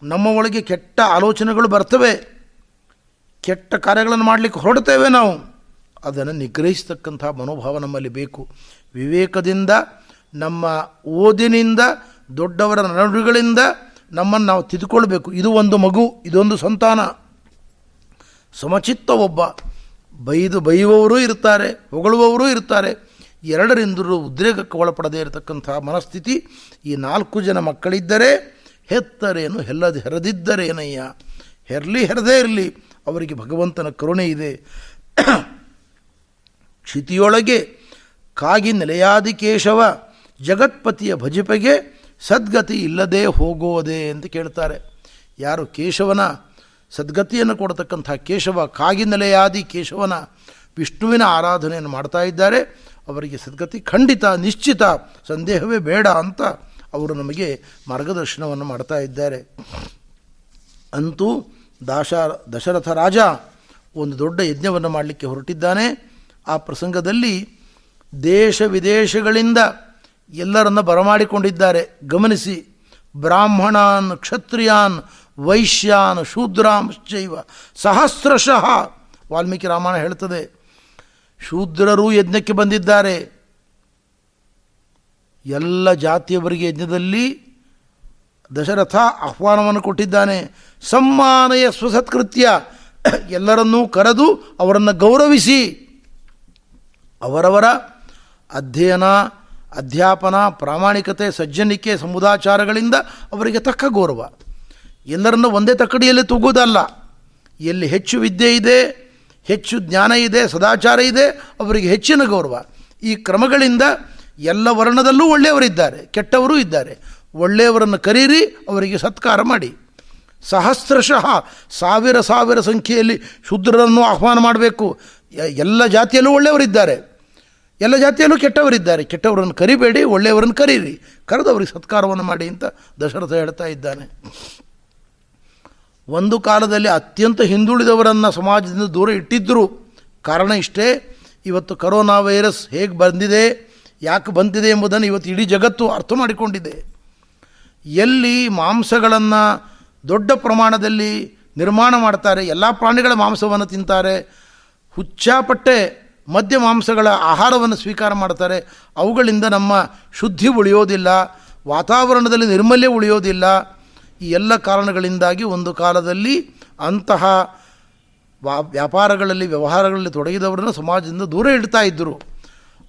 ನಮ್ಮ ಒಳಗೆ ಕೆಟ್ಟ ಆಲೋಚನೆಗಳು ಬರ್ತವೆ. ಕೆಟ್ಟ ಕಾರ್ಯಗಳನ್ನು ಮಾಡಲಿಕ್ಕೆ ಹೊರಡ್ತೇವೆ ನಾವು. ಅದನ್ನು ನಿಗ್ರಹಿಸ್ತಕ್ಕಂಥ ಮನೋಭಾವ ನಮ್ಮಲ್ಲಿ ಬೇಕು. ವಿವೇಕದಿಂದ ನಮ್ಮ ಓದಿನಿಂದ, ದೊಡ್ಡವರ ನಡುಗಳಿಂದ ನಮ್ಮನ್ನು ನಾವು ತಿದ್ದುಕೊಳ್ಬೇಕು. ಇದು ಒಂದು ಮಗು, ಇದೊಂದು ಸಂತಾನ. ಸಮಚಿತ್ತ ಒಬ್ಬ, ಬೈದು ಬೈಯುವವರೂ ಇರ್ತಾರೆ, ಹೊಗಳುವವರೂ ಇರ್ತಾರೆ. ಎರಡರಿಂದ ಉದ್ರೇಕಕ್ಕೆ ಒಳಪಡದೇ ಇರತಕ್ಕಂಥ ಮನಸ್ಥಿತಿ ಈ ನಾಲ್ಕು ಜನ ಮಕ್ಕಳಿದ್ದರೆ ಹೆತ್ತರೇನು, ಹೆಲ್ಲದೆ ಹೆರದಿದ್ದರೇನಯ್ಯ? ಹೆರಲಿ, ಹೆರದೇ ಇರಲಿ. ಅವರಿಗೆ ಭಗವಂತನ ಕರುಣೆ ಇದೆ. ಕ್ಷಿತಿಯೊಳಗೆ ಕಾಗಿ ನೆಲೆಯಾದಿ ಕೇಶವ ಜಗತ್ಪತಿಯ ಭಜಪೆಗೆ ಸದ್ಗತಿ ಇಲ್ಲದೆ ಹೋಗೋದೆ ಅಂತ ಕೇಳ್ತಾರೆ. ಯಾರು ಕೇಶವನ ಸದ್ಗತಿಯನ್ನು ಕೊಡತಕ್ಕಂಥ ಕೇಶವ ಕಾಗಿನೆಲೆಯಾದಿ ಕೇಶವನ ವಿಷ್ಣುವಿನ ಆರಾಧನೆಯನ್ನು ಮಾಡ್ತಾ ಇದ್ದಾರೆ. ಅವರಿಗೆ ಸದ್ಗತಿ ಖಂಡಿತ, ನಿಶ್ಚಿತ, ಸಂದೇಹವೇ ಬೇಡ ಅಂತ ಅವರು ನಮಗೆ ಮಾರ್ಗದರ್ಶನವನ್ನು ಮಾಡ್ತಾ ಇದ್ದಾರೆ. ಅಂತೂ ದಾಶ, ದಶರಥ ರಾಜ ಒಂದು ದೊಡ್ಡ ಯಜ್ಞವನ್ನು ಮಾಡಲಿಕ್ಕೆ ಹೊರಟಿದ್ದಾನೆ. ಆ ಪ್ರಸಂಗದಲ್ಲಿ ದೇಶ ವಿದೇಶಗಳಿಂದ ಎಲ್ಲರನ್ನ ಬರಮಾಡಿಕೊಂಡಿದ್ದಾರೆ. ಗಮನಿಸಿ, ಬ್ರಾಹ್ಮಣಾನ್, ಕ್ಷತ್ರಿಯಾನ್, ವೈಶ್ಯಾನ್ ಶೂದ್ರಾಂಶ್ಚೈವ ಸಹಸ್ರಶಃ. ವಾಲ್ಮೀಕಿ ರಾಮಾಯಣ ಹೇಳ್ತದೆ ಶೂದ್ರರು ಯಜ್ಞಕ್ಕೆ ಬಂದಿದ್ದಾರೆ. ಎಲ್ಲ ಜಾತಿಯವರಿಗೆ ಯಜ್ಞದಲ್ಲಿ ದಶರಥ ಆಹ್ವಾನವನ್ನು ಕೊಟ್ಟಿದ್ದಾನೆ. ಸಮ್ಮಾನಯ ಸ್ವಸತ್ಕೃತ್ಯ. ಎಲ್ಲರನ್ನೂ ಕರೆದು ಅವರನ್ನು ಗೌರವಿಸಿ ಅವರವರ ಅಧ್ಯಯನ ಅಧ್ಯಾಪನ ಪ್ರಾಮಾಣಿಕತೆ ಸಜ್ಜನಿಕೆ ಸಮುದಾಚಾರಗಳಿಂದ ಅವರಿಗೆ ತಕ್ಕ ಗೌರವ. ಎಲ್ಲರನ್ನು ಒಂದೇ ತಕ್ಕಡಿಯಲ್ಲಿ ತೂಗುವುದಲ್ಲ. ಎಲ್ಲಿ ಹೆಚ್ಚು ವಿದ್ಯೆ ಇದೆ, ಹೆಚ್ಚು ಜ್ಞಾನ ಇದೆ, ಸದಾಚಾರ ಇದೆ, ಅವರಿಗೆ ಹೆಚ್ಚಿನ ಗೌರವ. ಈ ಕ್ರಮಗಳಿಂದ ಎಲ್ಲ ವರ್ಣದಲ್ಲೂ ಒಳ್ಳೆಯವರಿದ್ದಾರೆ, ಕೆಟ್ಟವರೂ ಇದ್ದಾರೆ. ಒಳ್ಳೆಯವರನ್ನು ಕರೀರಿ, ಅವರಿಗೆ ಸತ್ಕಾರ ಮಾಡಿ. ಸಹಸ್ರಶಃ, ಸಾವಿರ ಸಾವಿರ ಸಂಖ್ಯೆಯಲ್ಲಿ ಶೂದ್ರರನ್ನು ಆಹ್ವಾನ ಮಾಡಬೇಕು. ಎಲ್ಲ ಜಾತಿಯಲ್ಲೂ ಒಳ್ಳೆಯವರಿದ್ದಾರೆ. ಎಲ್ಲ ಜಾತಿಯಲ್ಲೂ ಕೆಟ್ಟವರಿದ್ದಾರೆ. ಕೆಟ್ಟವರನ್ನು ಕರಿಬೇಡಿ, ಒಳ್ಳೆಯವರನ್ನು ಕರೀರಿ. ಕರೆದು ಅವ್ರಿಗೆ ಸತ್ಕಾರವನ್ನು ಮಾಡಿ ಅಂತ ದಶರಥ ಹೇಳ್ತಾ ಇದ್ದಾನೆ. ಒಂದು ಕಾಲದಲ್ಲಿ ಅತ್ಯಂತ ಹಿಂದುಳಿದವರನ್ನು ಸಮಾಜದಿಂದ ದೂರ ಇಟ್ಟಿದ್ದರು ಕಾರಣ ಇಷ್ಟೇ, ಇವತ್ತು ಕರೋನಾ ವೈರಸ್ ಹೇಗೆ ಬಂದಿದೆ, ಯಾಕೆ ಬಂದಿದೆ ಎಂಬುದನ್ನು ಇವತ್ತು ಇಡೀ ಜಗತ್ತು ಅರ್ಥ ಮಾಡಿಕೊಂಡಿದೆ. ಎಲ್ಲಿ ಮಾಂಸಗಳನ್ನು ದೊಡ್ಡ ಪ್ರಮಾಣದಲ್ಲಿ ನಿರ್ಮಾಣ ಮಾಡ್ತಾರೆ, ಎಲ್ಲ ಪ್ರಾಣಿಗಳ ಮಾಂಸವನ್ನು ತಿಂತಾರೆ, ಹುಚ್ಚಾಪಟ್ಟೆ ಮದ್ಯ ಮಾಂಸಗಳ ಆಹಾರವನ್ನು ಸ್ವೀಕಾರ ಮಾಡ್ತಾರೆ. ಅವುಗಳಿಂದ ನಮ್ಮ ಶುದ್ಧಿ ಉಳಿಯೋದಿಲ್ಲ, ವಾತಾವರಣದಲ್ಲಿ ನಿರ್ಮಲ್ಯ ಉಳಿಯೋದಿಲ್ಲ. ಈ ಎಲ್ಲ ಕಾರಣಗಳಿಂದಾಗಿ ಒಂದು ಕಾಲದಲ್ಲಿ ಅಂತಹ ವಾ, ವ್ಯಾಪಾರಗಳಲ್ಲಿ, ವ್ಯವಹಾರಗಳಲ್ಲಿ ತೊಡಗಿದವರನ್ನು ಸಮಾಜದಿಂದ ದೂರ ಇಡ್ತಾ ಇದ್ದರು.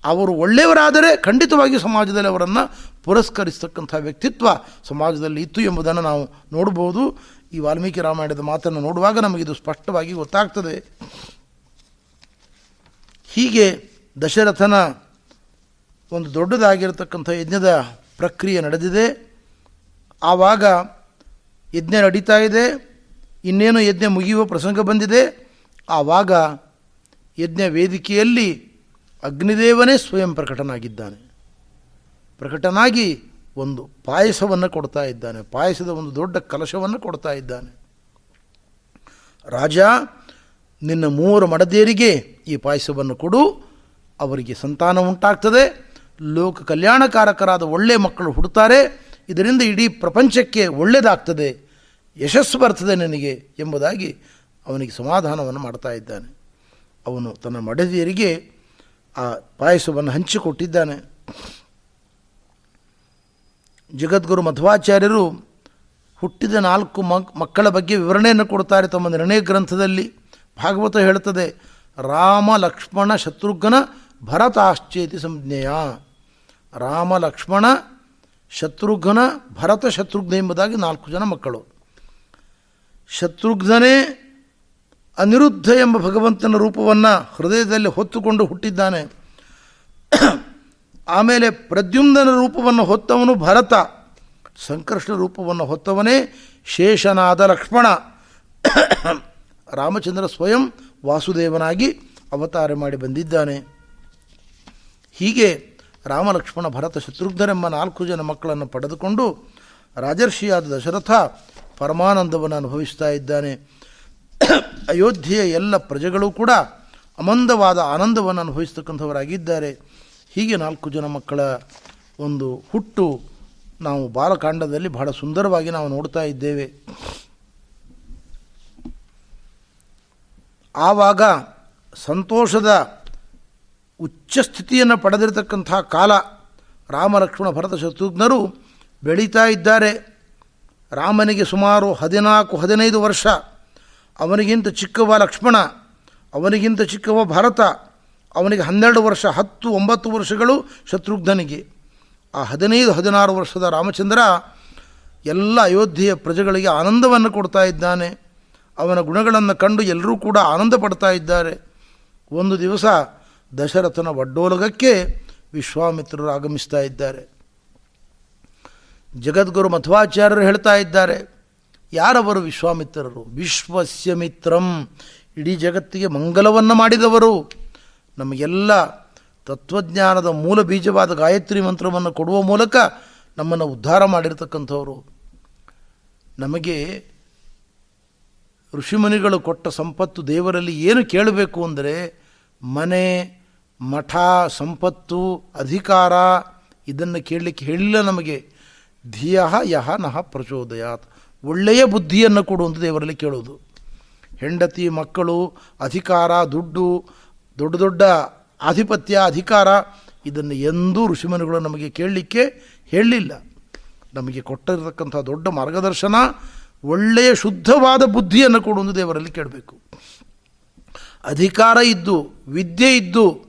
ಅವರು ಒಳ್ಳೆಯವರಾದರೆ ಖಂಡಿತವಾಗಿ ಸಮಾಜದಲ್ಲಿ ಅವರನ್ನು ಪುರಸ್ಕರಿಸ್ತಕ್ಕಂಥ ವ್ಯಕ್ತಿತ್ವ ಸಮಾಜದಲ್ಲಿ ಇತ್ತು ಎಂಬುದನ್ನು ನಾವು ನೋಡ್ಬೋದು ಈ ವಾಲ್ಮೀಕಿ ರಾಮಾಯಣದ ಮಾತನ್ನು ನೋಡುವಾಗ ನಮಗಿದು ಸ್ಪಷ್ಟವಾಗಿ ಗೊತ್ತಾಗ್ತದೆ. ಹೀಗೆ ದಶರಥನ ಒಂದು ದೊಡ್ಡದಾಗಿರತಕ್ಕಂಥ ಯಜ್ಞದ ಪ್ರಕ್ರಿಯೆ ನಡೆದಿದೆ. ಆವಾಗ ಯಜ್ಞ ನಡೀತಾ ಇದೆ. ಇನ್ನೇನು ಯಜ್ಞ ಮುಗಿಯುವ ಪ್ರಸಂಗ ಬಂದಿದೆ. ಆವಾಗ ಯಜ್ಞ ವೇದಿಕೆಯಲ್ಲಿ ಅಗ್ನಿದೇವನೇ ಸ್ವಯಂ ಪ್ರಕಟನಾಗಿದ್ದಾನೆ. ಪ್ರಕಟನಾಗಿ ಒಂದು ಪಾಯಸವನ್ನು ಕೊಡ್ತಾ ಇದ್ದಾನೆ. ಪಾಯಸದ ಒಂದು ದೊಡ್ಡ ಕಲಶವನ್ನು ಕೊಡ್ತಾ ಇದ್ದಾನೆ. ರಾಜ ನಿನ್ನ ಮೂವರು ಮಡದೇರಿಗೆ ಈ ಪಾಯಸವನ್ನು ಕೊಡು. ಅವರಿಗೆ ಸಂತಾನ ಉಂಟಾಗ್ತದೆ. ಲೋಕ ಕಲ್ಯಾಣಕಾರಕರಾದ ಒಳ್ಳೆಯ ಮಕ್ಕಳು ಹುಡುತಾರೆ ಇದರಿಂದ ಇಡೀ ಪ್ರಪಂಚಕ್ಕೆ ಒಳ್ಳೆಯದಾಗ್ತದೆ ಯಶಸ್ಸು ಬರ್ತದೆ ನನಗೆ ಎಂಬುದಾಗಿ ಅವನಿಗೆ ಸಮಾಧಾನವನ್ನು ಮಾಡ್ತಾ ಇದ್ದಾನೆ. ಅವನು ತನ್ನ ಮಡದಿಯರಿಗೆ ಆ ಪಾಯಸವನ್ನು ಹಂಚಿಕೊಟ್ಟಿದ್ದಾನೆ. ಜಗದ್ಗುರು ಮಧ್ವಾಚಾರ್ಯರು ಹುಟ್ಟಿದ ನಾಲ್ಕು ಮಕ್ಕಳ ಬಗ್ಗೆ ವಿವರಣೆಯನ್ನು ಕೊಡ್ತಾರೆ ತಮ್ಮ ನಿರ್ಣಯ ಗ್ರಂಥದಲ್ಲಿ. ಭಾಗವತ ಹೇಳ್ತದೆ ರಾಮ ಲಕ್ಷ್ಮಣ ಶತ್ರುಘ್ನ ಭರತಾಶ್ಚೇತಿ ಸಂಜ್ಞೆಯ. ರಾಮ ಲಕ್ಷ್ಮಣ ಶತ್ರುಘ್ನ ಭರತ ಶತ್ರುಘ್ನ ಎಂಬುದಾಗಿ ನಾಲ್ಕು ಜನ ಮಕ್ಕಳು. ಶತ್ರುಘ್ನೇ ಅನಿರುದ್ಧ ಎಂಬ ಭಗವಂತನ ರೂಪವನ್ನು ಹೃದಯದಲ್ಲಿ ಹೊತ್ತುಕೊಂಡು ಹುಟ್ಟಿದ್ದಾನೆ. ಆಮೇಲೆ ಪ್ರದ್ಯುಮ್ನ ರೂಪವನ್ನು ಹೊತ್ತವನು ಭರತ ಸಂಕೃಷ್ಣ ರೂಪವನ್ನು ಹೊತ್ತವನೇ ಶೇಷನಾದ ಲಕ್ಷ್ಮಣ. ರಾಮಚಂದ್ರ ಸ್ವಯಂ ವಾಸುದೇವನಾಗಿ ಅವತಾರ ಮಾಡಿ ಬಂದಿದ್ದಾನೆ. ಹೀಗೆ ರಾಮ ಲಕ್ಷ್ಮಣ ಭರತ ಶತ್ರುಘ್ನರೆಂಬ ನಾಲ್ಕು ಜನ ಮಕ್ಕಳನ್ನು ಪಡೆದುಕೊಂಡು ರಾಜರ್ಷಿಯಾದ ದಶರಥ ಪರಮಾನಂದವನ್ನು ಅನುಭವಿಸ್ತಾ ಇದ್ದಾನೆ. ಅಯೋಧ್ಯೆಯ ಎಲ್ಲ ಪ್ರಜೆಗಳು ಕೂಡ ಅಮಂದವಾದ ಆನಂದವನ್ನು ಅನುಭವಿಸ್ತಕ್ಕಂಥವರಾಗಿದ್ದಾರೆ. ಹೀಗೆ ನಾಲ್ಕು ಜನ ಮಕ್ಕಳ ಒಂದು ಹುಟ್ಟು ನಾವು ಬಾಲಕಾಂಡದಲ್ಲಿ ಬಹಳ ಸುಂದರವಾಗಿ ನಾವು ನೋಡ್ತಾ ಇದ್ದೇವೆ. ಆವಾಗ ಸಂತೋಷದ ಉಚ್ಚ ಸ್ಥಿತಿಯನ್ನು ಪಡೆದಿರತಕ್ಕಂಥ ಕಾಲ ರಾಮ ಲಕ್ಷ್ಮಣ ಭರತ ಶತ್ರುಘ್ನರು ಬೆಳೀತಾ ಇದ್ದಾರೆ. ರಾಮನಿಗೆ ಸುಮಾರು ಹದಿನಾಲ್ಕು, ಹದಿನೈದು ವರ್ಷ. ಅವನಿಗಿಂತ ಚಿಕ್ಕವ ಲಕ್ಷ್ಮಣ, ಅವನಿಗಿಂತ ಚಿಕ್ಕವ ಭರತ, ಅವನಿಗೆ ಹನ್ನೆರಡು ವರ್ಷ, ಹತ್ತು, ಒಂಬತ್ತು ವರ್ಷಗಳು ಶತ್ರುಘ್ನನಿಗೆ. ಆ ಹದಿನೈದು, ಹದಿನಾರು ವರ್ಷದ ರಾಮಚಂದ್ರ ಎಲ್ಲ ಅಯೋಧ್ಯೆಯ ಪ್ರಜೆಗಳಿಗೆ ಆನಂದವನ್ನು ಕೊಡ್ತಾ ಇದ್ದಾನೆ. ಅವನ ಗುಣಗಳನ್ನು ಕಂಡು ಎಲ್ಲರೂ ಕೂಡ ಆನಂದ ಪಡ್ತಾ ಇದ್ದಾರೆ. ಒಂದು ದಿವಸ ದಶರಥನ ಒಡ್ಡೋಲಗಕ್ಕೆ ವಿಶ್ವಾಮಿತ್ರರು ಆಗಮಿಸ್ತಾ ಇದ್ದಾರೆ. ಜಗದ್ಗುರು ಮಧ್ವಾಚಾರ್ಯರು ಹೇಳ್ತಾ ಇದ್ದಾರೆ, ಯಾರವರು ವಿಶ್ವಾಮಿತ್ರರು? ವಿಶ್ವಸ್ಯ ಮಿತ್ರಂ. ಇಡೀ ಜಗತ್ತಿಗೆ ಮಂಗಲವನ್ನು ಮಾಡಿದವರು. ನಮಗೆಲ್ಲ ತತ್ವಜ್ಞಾನದ ಮೂಲ ಬೀಜವಾದ ಗಾಯತ್ರಿ ಮಂತ್ರವನ್ನು ಕೊಡುವ ಮೂಲಕ ನಮ್ಮನ್ನು ಉದ್ಧಾರ ಮಾಡಿರ್ತಕ್ಕಂಥವರು. ನಮಗೆ ಋಷಿಮುನಿಗಳು ಕೊಟ್ಟ ಸಂಪತ್ತು ದೇವರಲ್ಲಿ ಏನು ಕೇಳಬೇಕು ಅಂದರೆ ಮನೆ, ಮಠ, ಸಂಪತ್ತು, ಅಧಿಕಾರ, ಇದನ್ನು ಕೇಳಲಿಕ್ಕೆ ಹೇಳಿಲ್ಲ ನಮಗೆ. ಧಿಯ ಯಹ ನಹ ಪ್ರಚೋದಯಾತ್. ಒಳ್ಳೆಯ ಬುದ್ಧಿಯನ್ನು ಕೊಡು ಅಂತ ದೇವರಲ್ಲಿ ಕೇಳೋದು. ಹೆಂಡತಿ, ಮಕ್ಕಳು, ಅಧಿಕಾರ, ದುಡ್ಡು, ದೊಡ್ಡ ದೊಡ್ಡ ಆಧಿಪತ್ಯ, ಅಧಿಕಾರ, ಇದನ್ನು ಎಂದೂ ಋಷಿಮುನಿಗಳು ನಮಗೆ ಕೇಳಲಿಕ್ಕೆ ಹೇಳಲಿಲ್ಲ ನಮಗೆ ಕೊಟ್ಟಿರತಕ್ಕಂಥ ದೊಡ್ಡ ಮಾರ್ಗದರ್ಶನ ಒಳ್ಳೆಯ ಶುದ್ಧವಾದ ಬುದ್ಧಿಯನ್ನು ಕೊಡು ಒಂದು ದೇವರಲ್ಲಿ ಕೇಳಬೇಕು. ಅಧಿಕಾರ ಇದ್ದು, ವಿದ್ಯೆ ಇದ್ದು,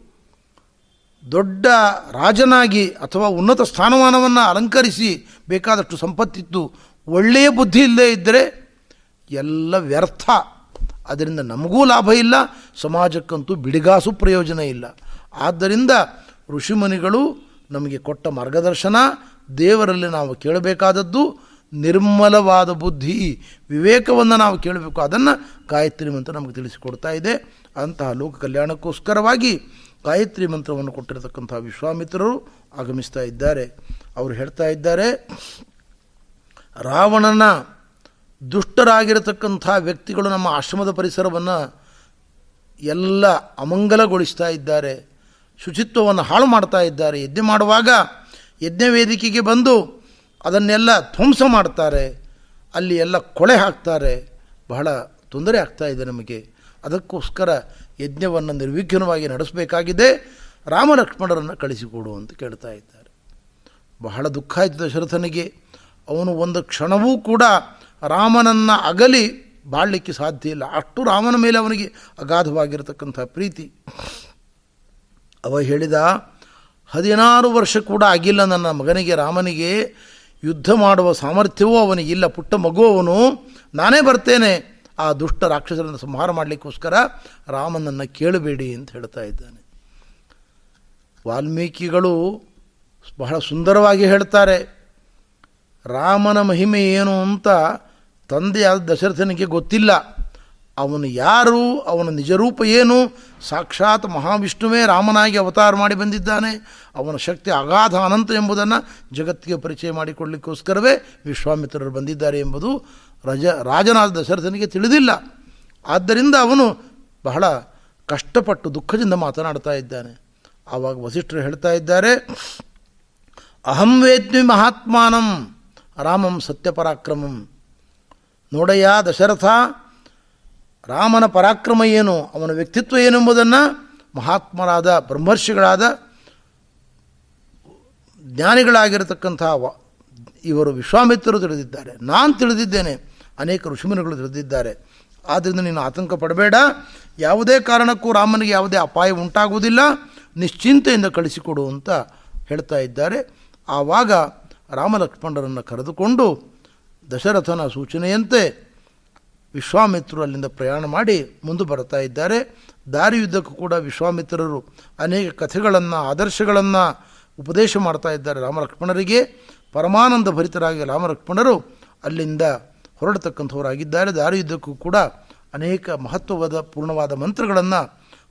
ದೊಡ್ಡ ರಾಜನಾಗಿ ಅಥವಾ ಉನ್ನತ ಸ್ಥಾನಮಾನವನ್ನು ಅಲಂಕರಿಸಿ ಬೇಕಾದಷ್ಟು ಸಂಪತ್ತಿತ್ತು ಒಳ್ಳೆಯ ಬುದ್ಧಿ ಇಲ್ಲದೇ ಇದ್ದರೆ ಎಲ್ಲ ವ್ಯರ್ಥ. ಅದರಿಂದ ನಮಗೂ ಲಾಭ ಇಲ್ಲ, ಸಮಾಜಕ್ಕಂತೂ ಬಿಡಿಗಾಸು ಪ್ರಯೋಜನ ಇಲ್ಲ. ಆದ್ದರಿಂದ ಋಷಿಮುನಿಗಳು ನಮಗೆ ಕೊಟ್ಟ ಮಾರ್ಗದರ್ಶನ ದೇವರಲ್ಲಿ ನಾವು ಕೇಳಬೇಕಾದದ್ದು ನಿರ್ಮಲವಾದ ಬುದ್ಧಿ, ವಿವೇಕವನ್ನು ನಾವು ಕೇಳಬೇಕು. ಅದನ್ನು ಗಾಯತ್ರಿ ಮಂತ್ರ ನಮಗೆ ತಿಳಿಸಿಕೊಡ್ತಾ ಇದೆ. ಅಂತಹ ಲೋಕ ಕಲ್ಯಾಣಕ್ಕೋಸ್ಕರವಾಗಿ ಗಾಯತ್ರಿ ಮಂತ್ರವನ್ನು ಕೊಟ್ಟಿರತಕ್ಕಂಥ ವಿಶ್ವಾಮಿತ್ರರು ಆಗಮಿಸ್ತಾ ಇದ್ದಾರೆ. ಅವರು ಹೇಳ್ತಾ ಇದ್ದಾರೆ, ರಾವಣನ ದುಷ್ಟರಾಗಿರತಕ್ಕಂಥ ವ್ಯಕ್ತಿಗಳು ನಮ್ಮ ಆಶ್ರಮದ ಪರಿಸರವನ್ನು ಎಲ್ಲ ಅಮಂಗಲಗೊಳಿಸ್ತಾ ಇದ್ದಾರೆ. ಶುಚಿತ್ವವನ್ನು ಹಾಳು ಮಾಡ್ತಾ ಇದ್ದಾರೆ. ಯಜ್ಞ ಮಾಡುವಾಗ ಯಜ್ಞ ವೇದಿಕೆಗೆ ಬಂದು ಅದನ್ನೆಲ್ಲ ಧ್ವಂಸ ಮಾಡ್ತಾರೆ ಅಲ್ಲಿ ಎಲ್ಲ ಕೊಳೆ ಹಾಕ್ತಾರೆ. ಬಹಳ ತೊಂದರೆ ಆಗ್ತಾ ಇದೆ ನಮಗೆ. ಅದಕ್ಕೋಸ್ಕರ ಯಜ್ಞವನ್ನು ನಿರ್ವಿಘ್ನವಾಗಿ ನಡೆಸಬೇಕಾಗಿದೆ. ರಾಮಲಕ್ಷ್ಮಣರನ್ನು ಕಳಿಸಿಕೊಡು ಅಂತ ಕೇಳ್ತಾ ಇದ್ದಾರೆ. ಬಹಳ ದುಃಖ ಆಯಿತು ದಶರಥನಿಗೆ ಅವನು ಒಂದು ಕ್ಷಣವೂ ಕೂಡ ರಾಮನನ್ನು ಅಗಲಿ ಬಾಳಲಿಕ್ಕೆ ಸಾಧ್ಯ ಇಲ್ಲ. ಅಷ್ಟು ರಾಮನ ಮೇಲೆ ಅವನಿಗೆ ಅಗಾಧವಾಗಿರತಕ್ಕಂಥ ಪ್ರೀತಿ. ಅವ ಹೇಳಿದ, ಹದಿನಾರು ವರ್ಷ ಕೂಡ ಆಗಿಲ್ಲ ನನ್ನ ಮಗನಿಗೆ, ರಾಮನಿಗೆ. ಯುದ್ಧ ಮಾಡುವ ಸಾಮರ್ಥ್ಯವೂ ಅವನಿಗೆ ಇಲ್ಲ, ಪುಟ್ಟ ಮಗುವವನು, ನಾನೇ ಬರ್ತೇನೆ. ಆ ದುಷ್ಟ ರಾಕ್ಷಸರನ್ನು ಸಂಹಾರ ಮಾಡಲಿಕ್ಕೋಸ್ಕರ ರಾಮನನ್ನು ಕೇಳಬೇಡಿ ಅಂತ ಹೇಳ್ತಾ ಇದ್ದಾನೆ. ವಾಲ್ಮೀಕಿಗಳು ಬಹಳ ಸುಂದರವಾಗಿ ಹೇಳ್ತಾರೆ, ರಾಮನ ಮಹಿಮೆ ಏನು ಅಂತ ತಂದೆಯಾದ ದಶರಥನಿಗೆ ಗೊತ್ತಿಲ್ಲ. ಅವನು ಯಾರು, ಅವನ ನಿಜರೂಪ ಏನು? ಸಾಕ್ಷಾತ್ ಮಹಾವಿಷ್ಣುವೇ ರಾಮನಾಗಿ ಅವತಾರ ಮಾಡಿ ಬಂದಿದ್ದಾನೆ. ಅವನ ಶಕ್ತಿ ಅಗಾಧ ಅನಂತ ಎಂಬುದನ್ನು ಜಗತ್ತಿಗೆ ಪರಿಚಯ ಮಾಡಿಕೊಡಲಿಕ್ಕೋಸ್ಕರವೇ ವಿಶ್ವಾಮಿತ್ರರು ಬಂದಿದ್ದಾರೆ ಎಂಬುದು ರಜ, ರಾಜನಾದ ದಶರಥನಿಗೆ ತಿಳಿದಿಲ್ಲ. ಆದ್ದರಿಂದ ಅವನು ಬಹಳ ಕಷ್ಟಪಟ್ಟು, ದುಃಖದಿಂದ ಮಾತನಾಡ್ತಾ ಇದ್ದಾನೆ. ಆವಾಗ ವಸಿಷ್ಠರು ಹೇಳ್ತಾ ಇದ್ದಾರೆ, ಅಹಂ ವೇದ್ಮಿ ಮಹಾತ್ಮಾನಂ, ರಾಮಂ ಸತ್ಯಪರಾಕ್ರಮಂ. ನೋಡಯ್ಯ ದಶರಥ ರಾಮನ ಪರಾಕ್ರಮ ಏನು, ಅವನ ವ್ಯಕ್ತಿತ್ವ ಏನೆಂಬುದನ್ನು ಮಹಾತ್ಮರಾದ, ಬ್ರಹ್ಮರ್ಷಿಗಳಾದ ಜ್ಞಾನಿಗಳಾಗಿರತಕ್ಕಂಥ ಇವರು ವಿಶ್ವಾಮಿತ್ರರು ತಿಳಿದಿದ್ದಾರೆ. ನಾನು ತಿಳಿದಿದ್ದೇನೆ. ಅನೇಕ ಋಷಿಮುನಿಗಳು ತಿಳಿದಿದ್ದಾರೆ. ಆದ್ದರಿಂದ ನೀನು ಆತಂಕ ಪಡಬೇಡ. ಯಾವುದೇ ಕಾರಣಕ್ಕೂ ರಾಮನಿಗೆ ಯಾವುದೇ ಅಪಾಯ ಉಂಟಾಗುವುದಿಲ್ಲ. ನಿಶ್ಚಿಂತೆಯಿಂದ ಕಳಿಸಿಕೊಡು ಅಂತ ಹೇಳ್ತಾ ಇದ್ದಾರೆ. ಆವಾಗ ರಾಮಲಕ್ಷ್ಮಣರನ್ನು ಕರೆದುಕೊಂಡು ದಶರಥನ ಸೂಚನೆಯಂತೆ ವಿಶ್ವಾಮಿತ್ರರು ಅಲ್ಲಿಂದ ಪ್ರಯಾಣ ಮಾಡಿ ಮುಂದೆ ಬರ್ತಾ ಇದ್ದಾರೆ. ದಾರಿಯುದ್ದಕ್ಕೂ ಕೂಡ ವಿಶ್ವಾಮಿತ್ರರು ಅನೇಕ ಕಥೆಗಳನ್ನು, ಆದರ್ಶಗಳನ್ನು ಉಪದೇಶ ಮಾಡ್ತಾ ಇದ್ದಾರೆ ರಾಮಲಕ್ಷ್ಮಣರಿಗೆ. ಪರಮಾನಂದ ಭರಿತರಾಗಿ ರಾಮಲಕ್ಷ್ಮಣರು ಅಲ್ಲಿಂದ ಹೊರಡತಕ್ಕಂಥವರಾಗಿದ್ದಾರೆ. ದಾರಿಯುದ್ದಕ್ಕೂ ಕೂಡ ಅನೇಕ ಮಹತ್ವವಾದ, ಪೂರ್ಣವಾದ ಮಂತ್ರಗಳನ್ನು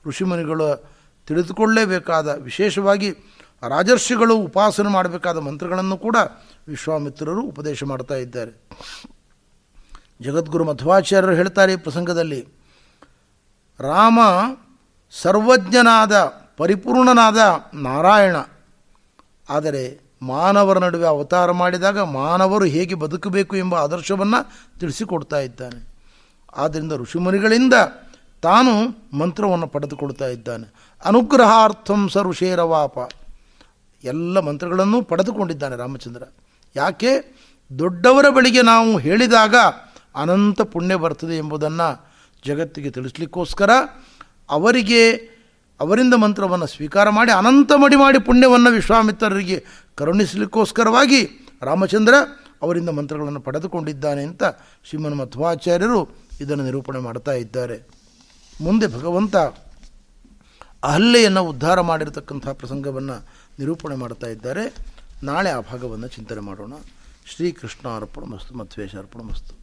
ಋಷಿಮುನಿಗಳು ತಿಳಿದುಕೊಳ್ಳಲೇಬೇಕಾದ ವಿಶೇಷವಾಗಿ ರಾಜರ್ಷಿಗಳು ಉಪಾಸನೆ ಮಾಡಬೇಕಾದ ಮಂತ್ರಗಳನ್ನು ಕೂಡ ವಿಶ್ವಾಮಿತ್ರರು ಉಪದೇಶ ಮಾಡ್ತಾ ಇದ್ದಾರೆ. ಜಗದ್ಗುರು ಮಧ್ವಾಚಾರ್ಯರು ಹೇಳ್ತಾರೆ ಈ ಪ್ರಸಂಗದಲ್ಲಿ, ರಾಮ ಸರ್ವಜ್ಞನಾದ, ಪರಿಪೂರ್ಣನಾದ ನಾರಾಯಣ. ಆದರೆ ಮಾನವರ ನಡುವೆ ಅವತಾರ ಮಾಡಿದಾಗ ಮಾನವರು ಹೇಗೆ ಬದುಕಬೇಕು ಎಂಬ ಆದರ್ಶವನ್ನು ತಿಳಿಸಿಕೊಡ್ತಾ ಇದ್ದಾನೆ. ಆದ್ದರಿಂದ ಋಷಿಮುನಿಗಳಿಂದ ತಾನು ಮಂತ್ರವನ್ನು ಪಡೆದುಕೊಳ್ತಾ ಇದ್ದಾನೆ. ಅನುಗ್ರಹಾರ್ಥಂ ಸ ಋಷೇರವಾಪ ಎಲ್ಲ ಮಂತ್ರಗಳನ್ನು ಪಡೆದುಕೊಂಡಿದ್ದಾನೆ ರಾಮಚಂದ್ರ. ಯಾಕೆ? ದೊಡ್ಡವರ ಬಳಿಗೆ ನಾವು ಹೇಳಿದಾಗ ಅನಂತ ಪುಣ್ಯ ಬರ್ತದೆ ಎಂಬುದನ್ನು ಜಗತ್ತಿಗೆ ತಿಳಿಸ್ಲಿಕ್ಕೋಸ್ಕರ ಅವರಿಗೆ ಅವರಿಂದ ಮಂತ್ರವನ್ನು ಸ್ವೀಕಾರ ಮಾಡಿ ಅನಂತ ಮಡಿ ಮಾಡಿ ಪುಣ್ಯವನ್ನು ವಿಶ್ವಾಮಿತ್ರರಿಗೆ ಕರುಣಿಸಲಿಕ್ಕೋಸ್ಕರವಾಗಿ ರಾಮಚಂದ್ರ ಅವರಿಂದ ಮಂತ್ರಗಳನ್ನು ಪಡೆದುಕೊಂಡಿದ್ದಾನೆ ಅಂತ ಶ್ರೀಮನ್ ಮಧ್ವಾಚಾರ್ಯರು ಇದನ್ನು ನಿರೂಪಣೆ ಮಾಡ್ತಾ ಇದ್ದಾರೆ. ಮುಂದೆ ಭಗವಂತ ಅಹಲ್ಲೆಯನ್ನು ಉದ್ಧಾರ ಮಾಡಿರತಕ್ಕಂಥ ಪ್ರಸಂಗವನ್ನು ನಿರೂಪಣೆ ಮಾಡ್ತಾ ಇದ್ದಾರೆ. ನಾಳೆ ಆ ಭಾಗವನ್ನು ಚಿಂತನೆ ಮಾಡೋಣ. ಅರ್ಪಣ ಮಸ್ತು ಮಧ್ವೇಶ ಅರ್ಪಣ ಮಸ್ತು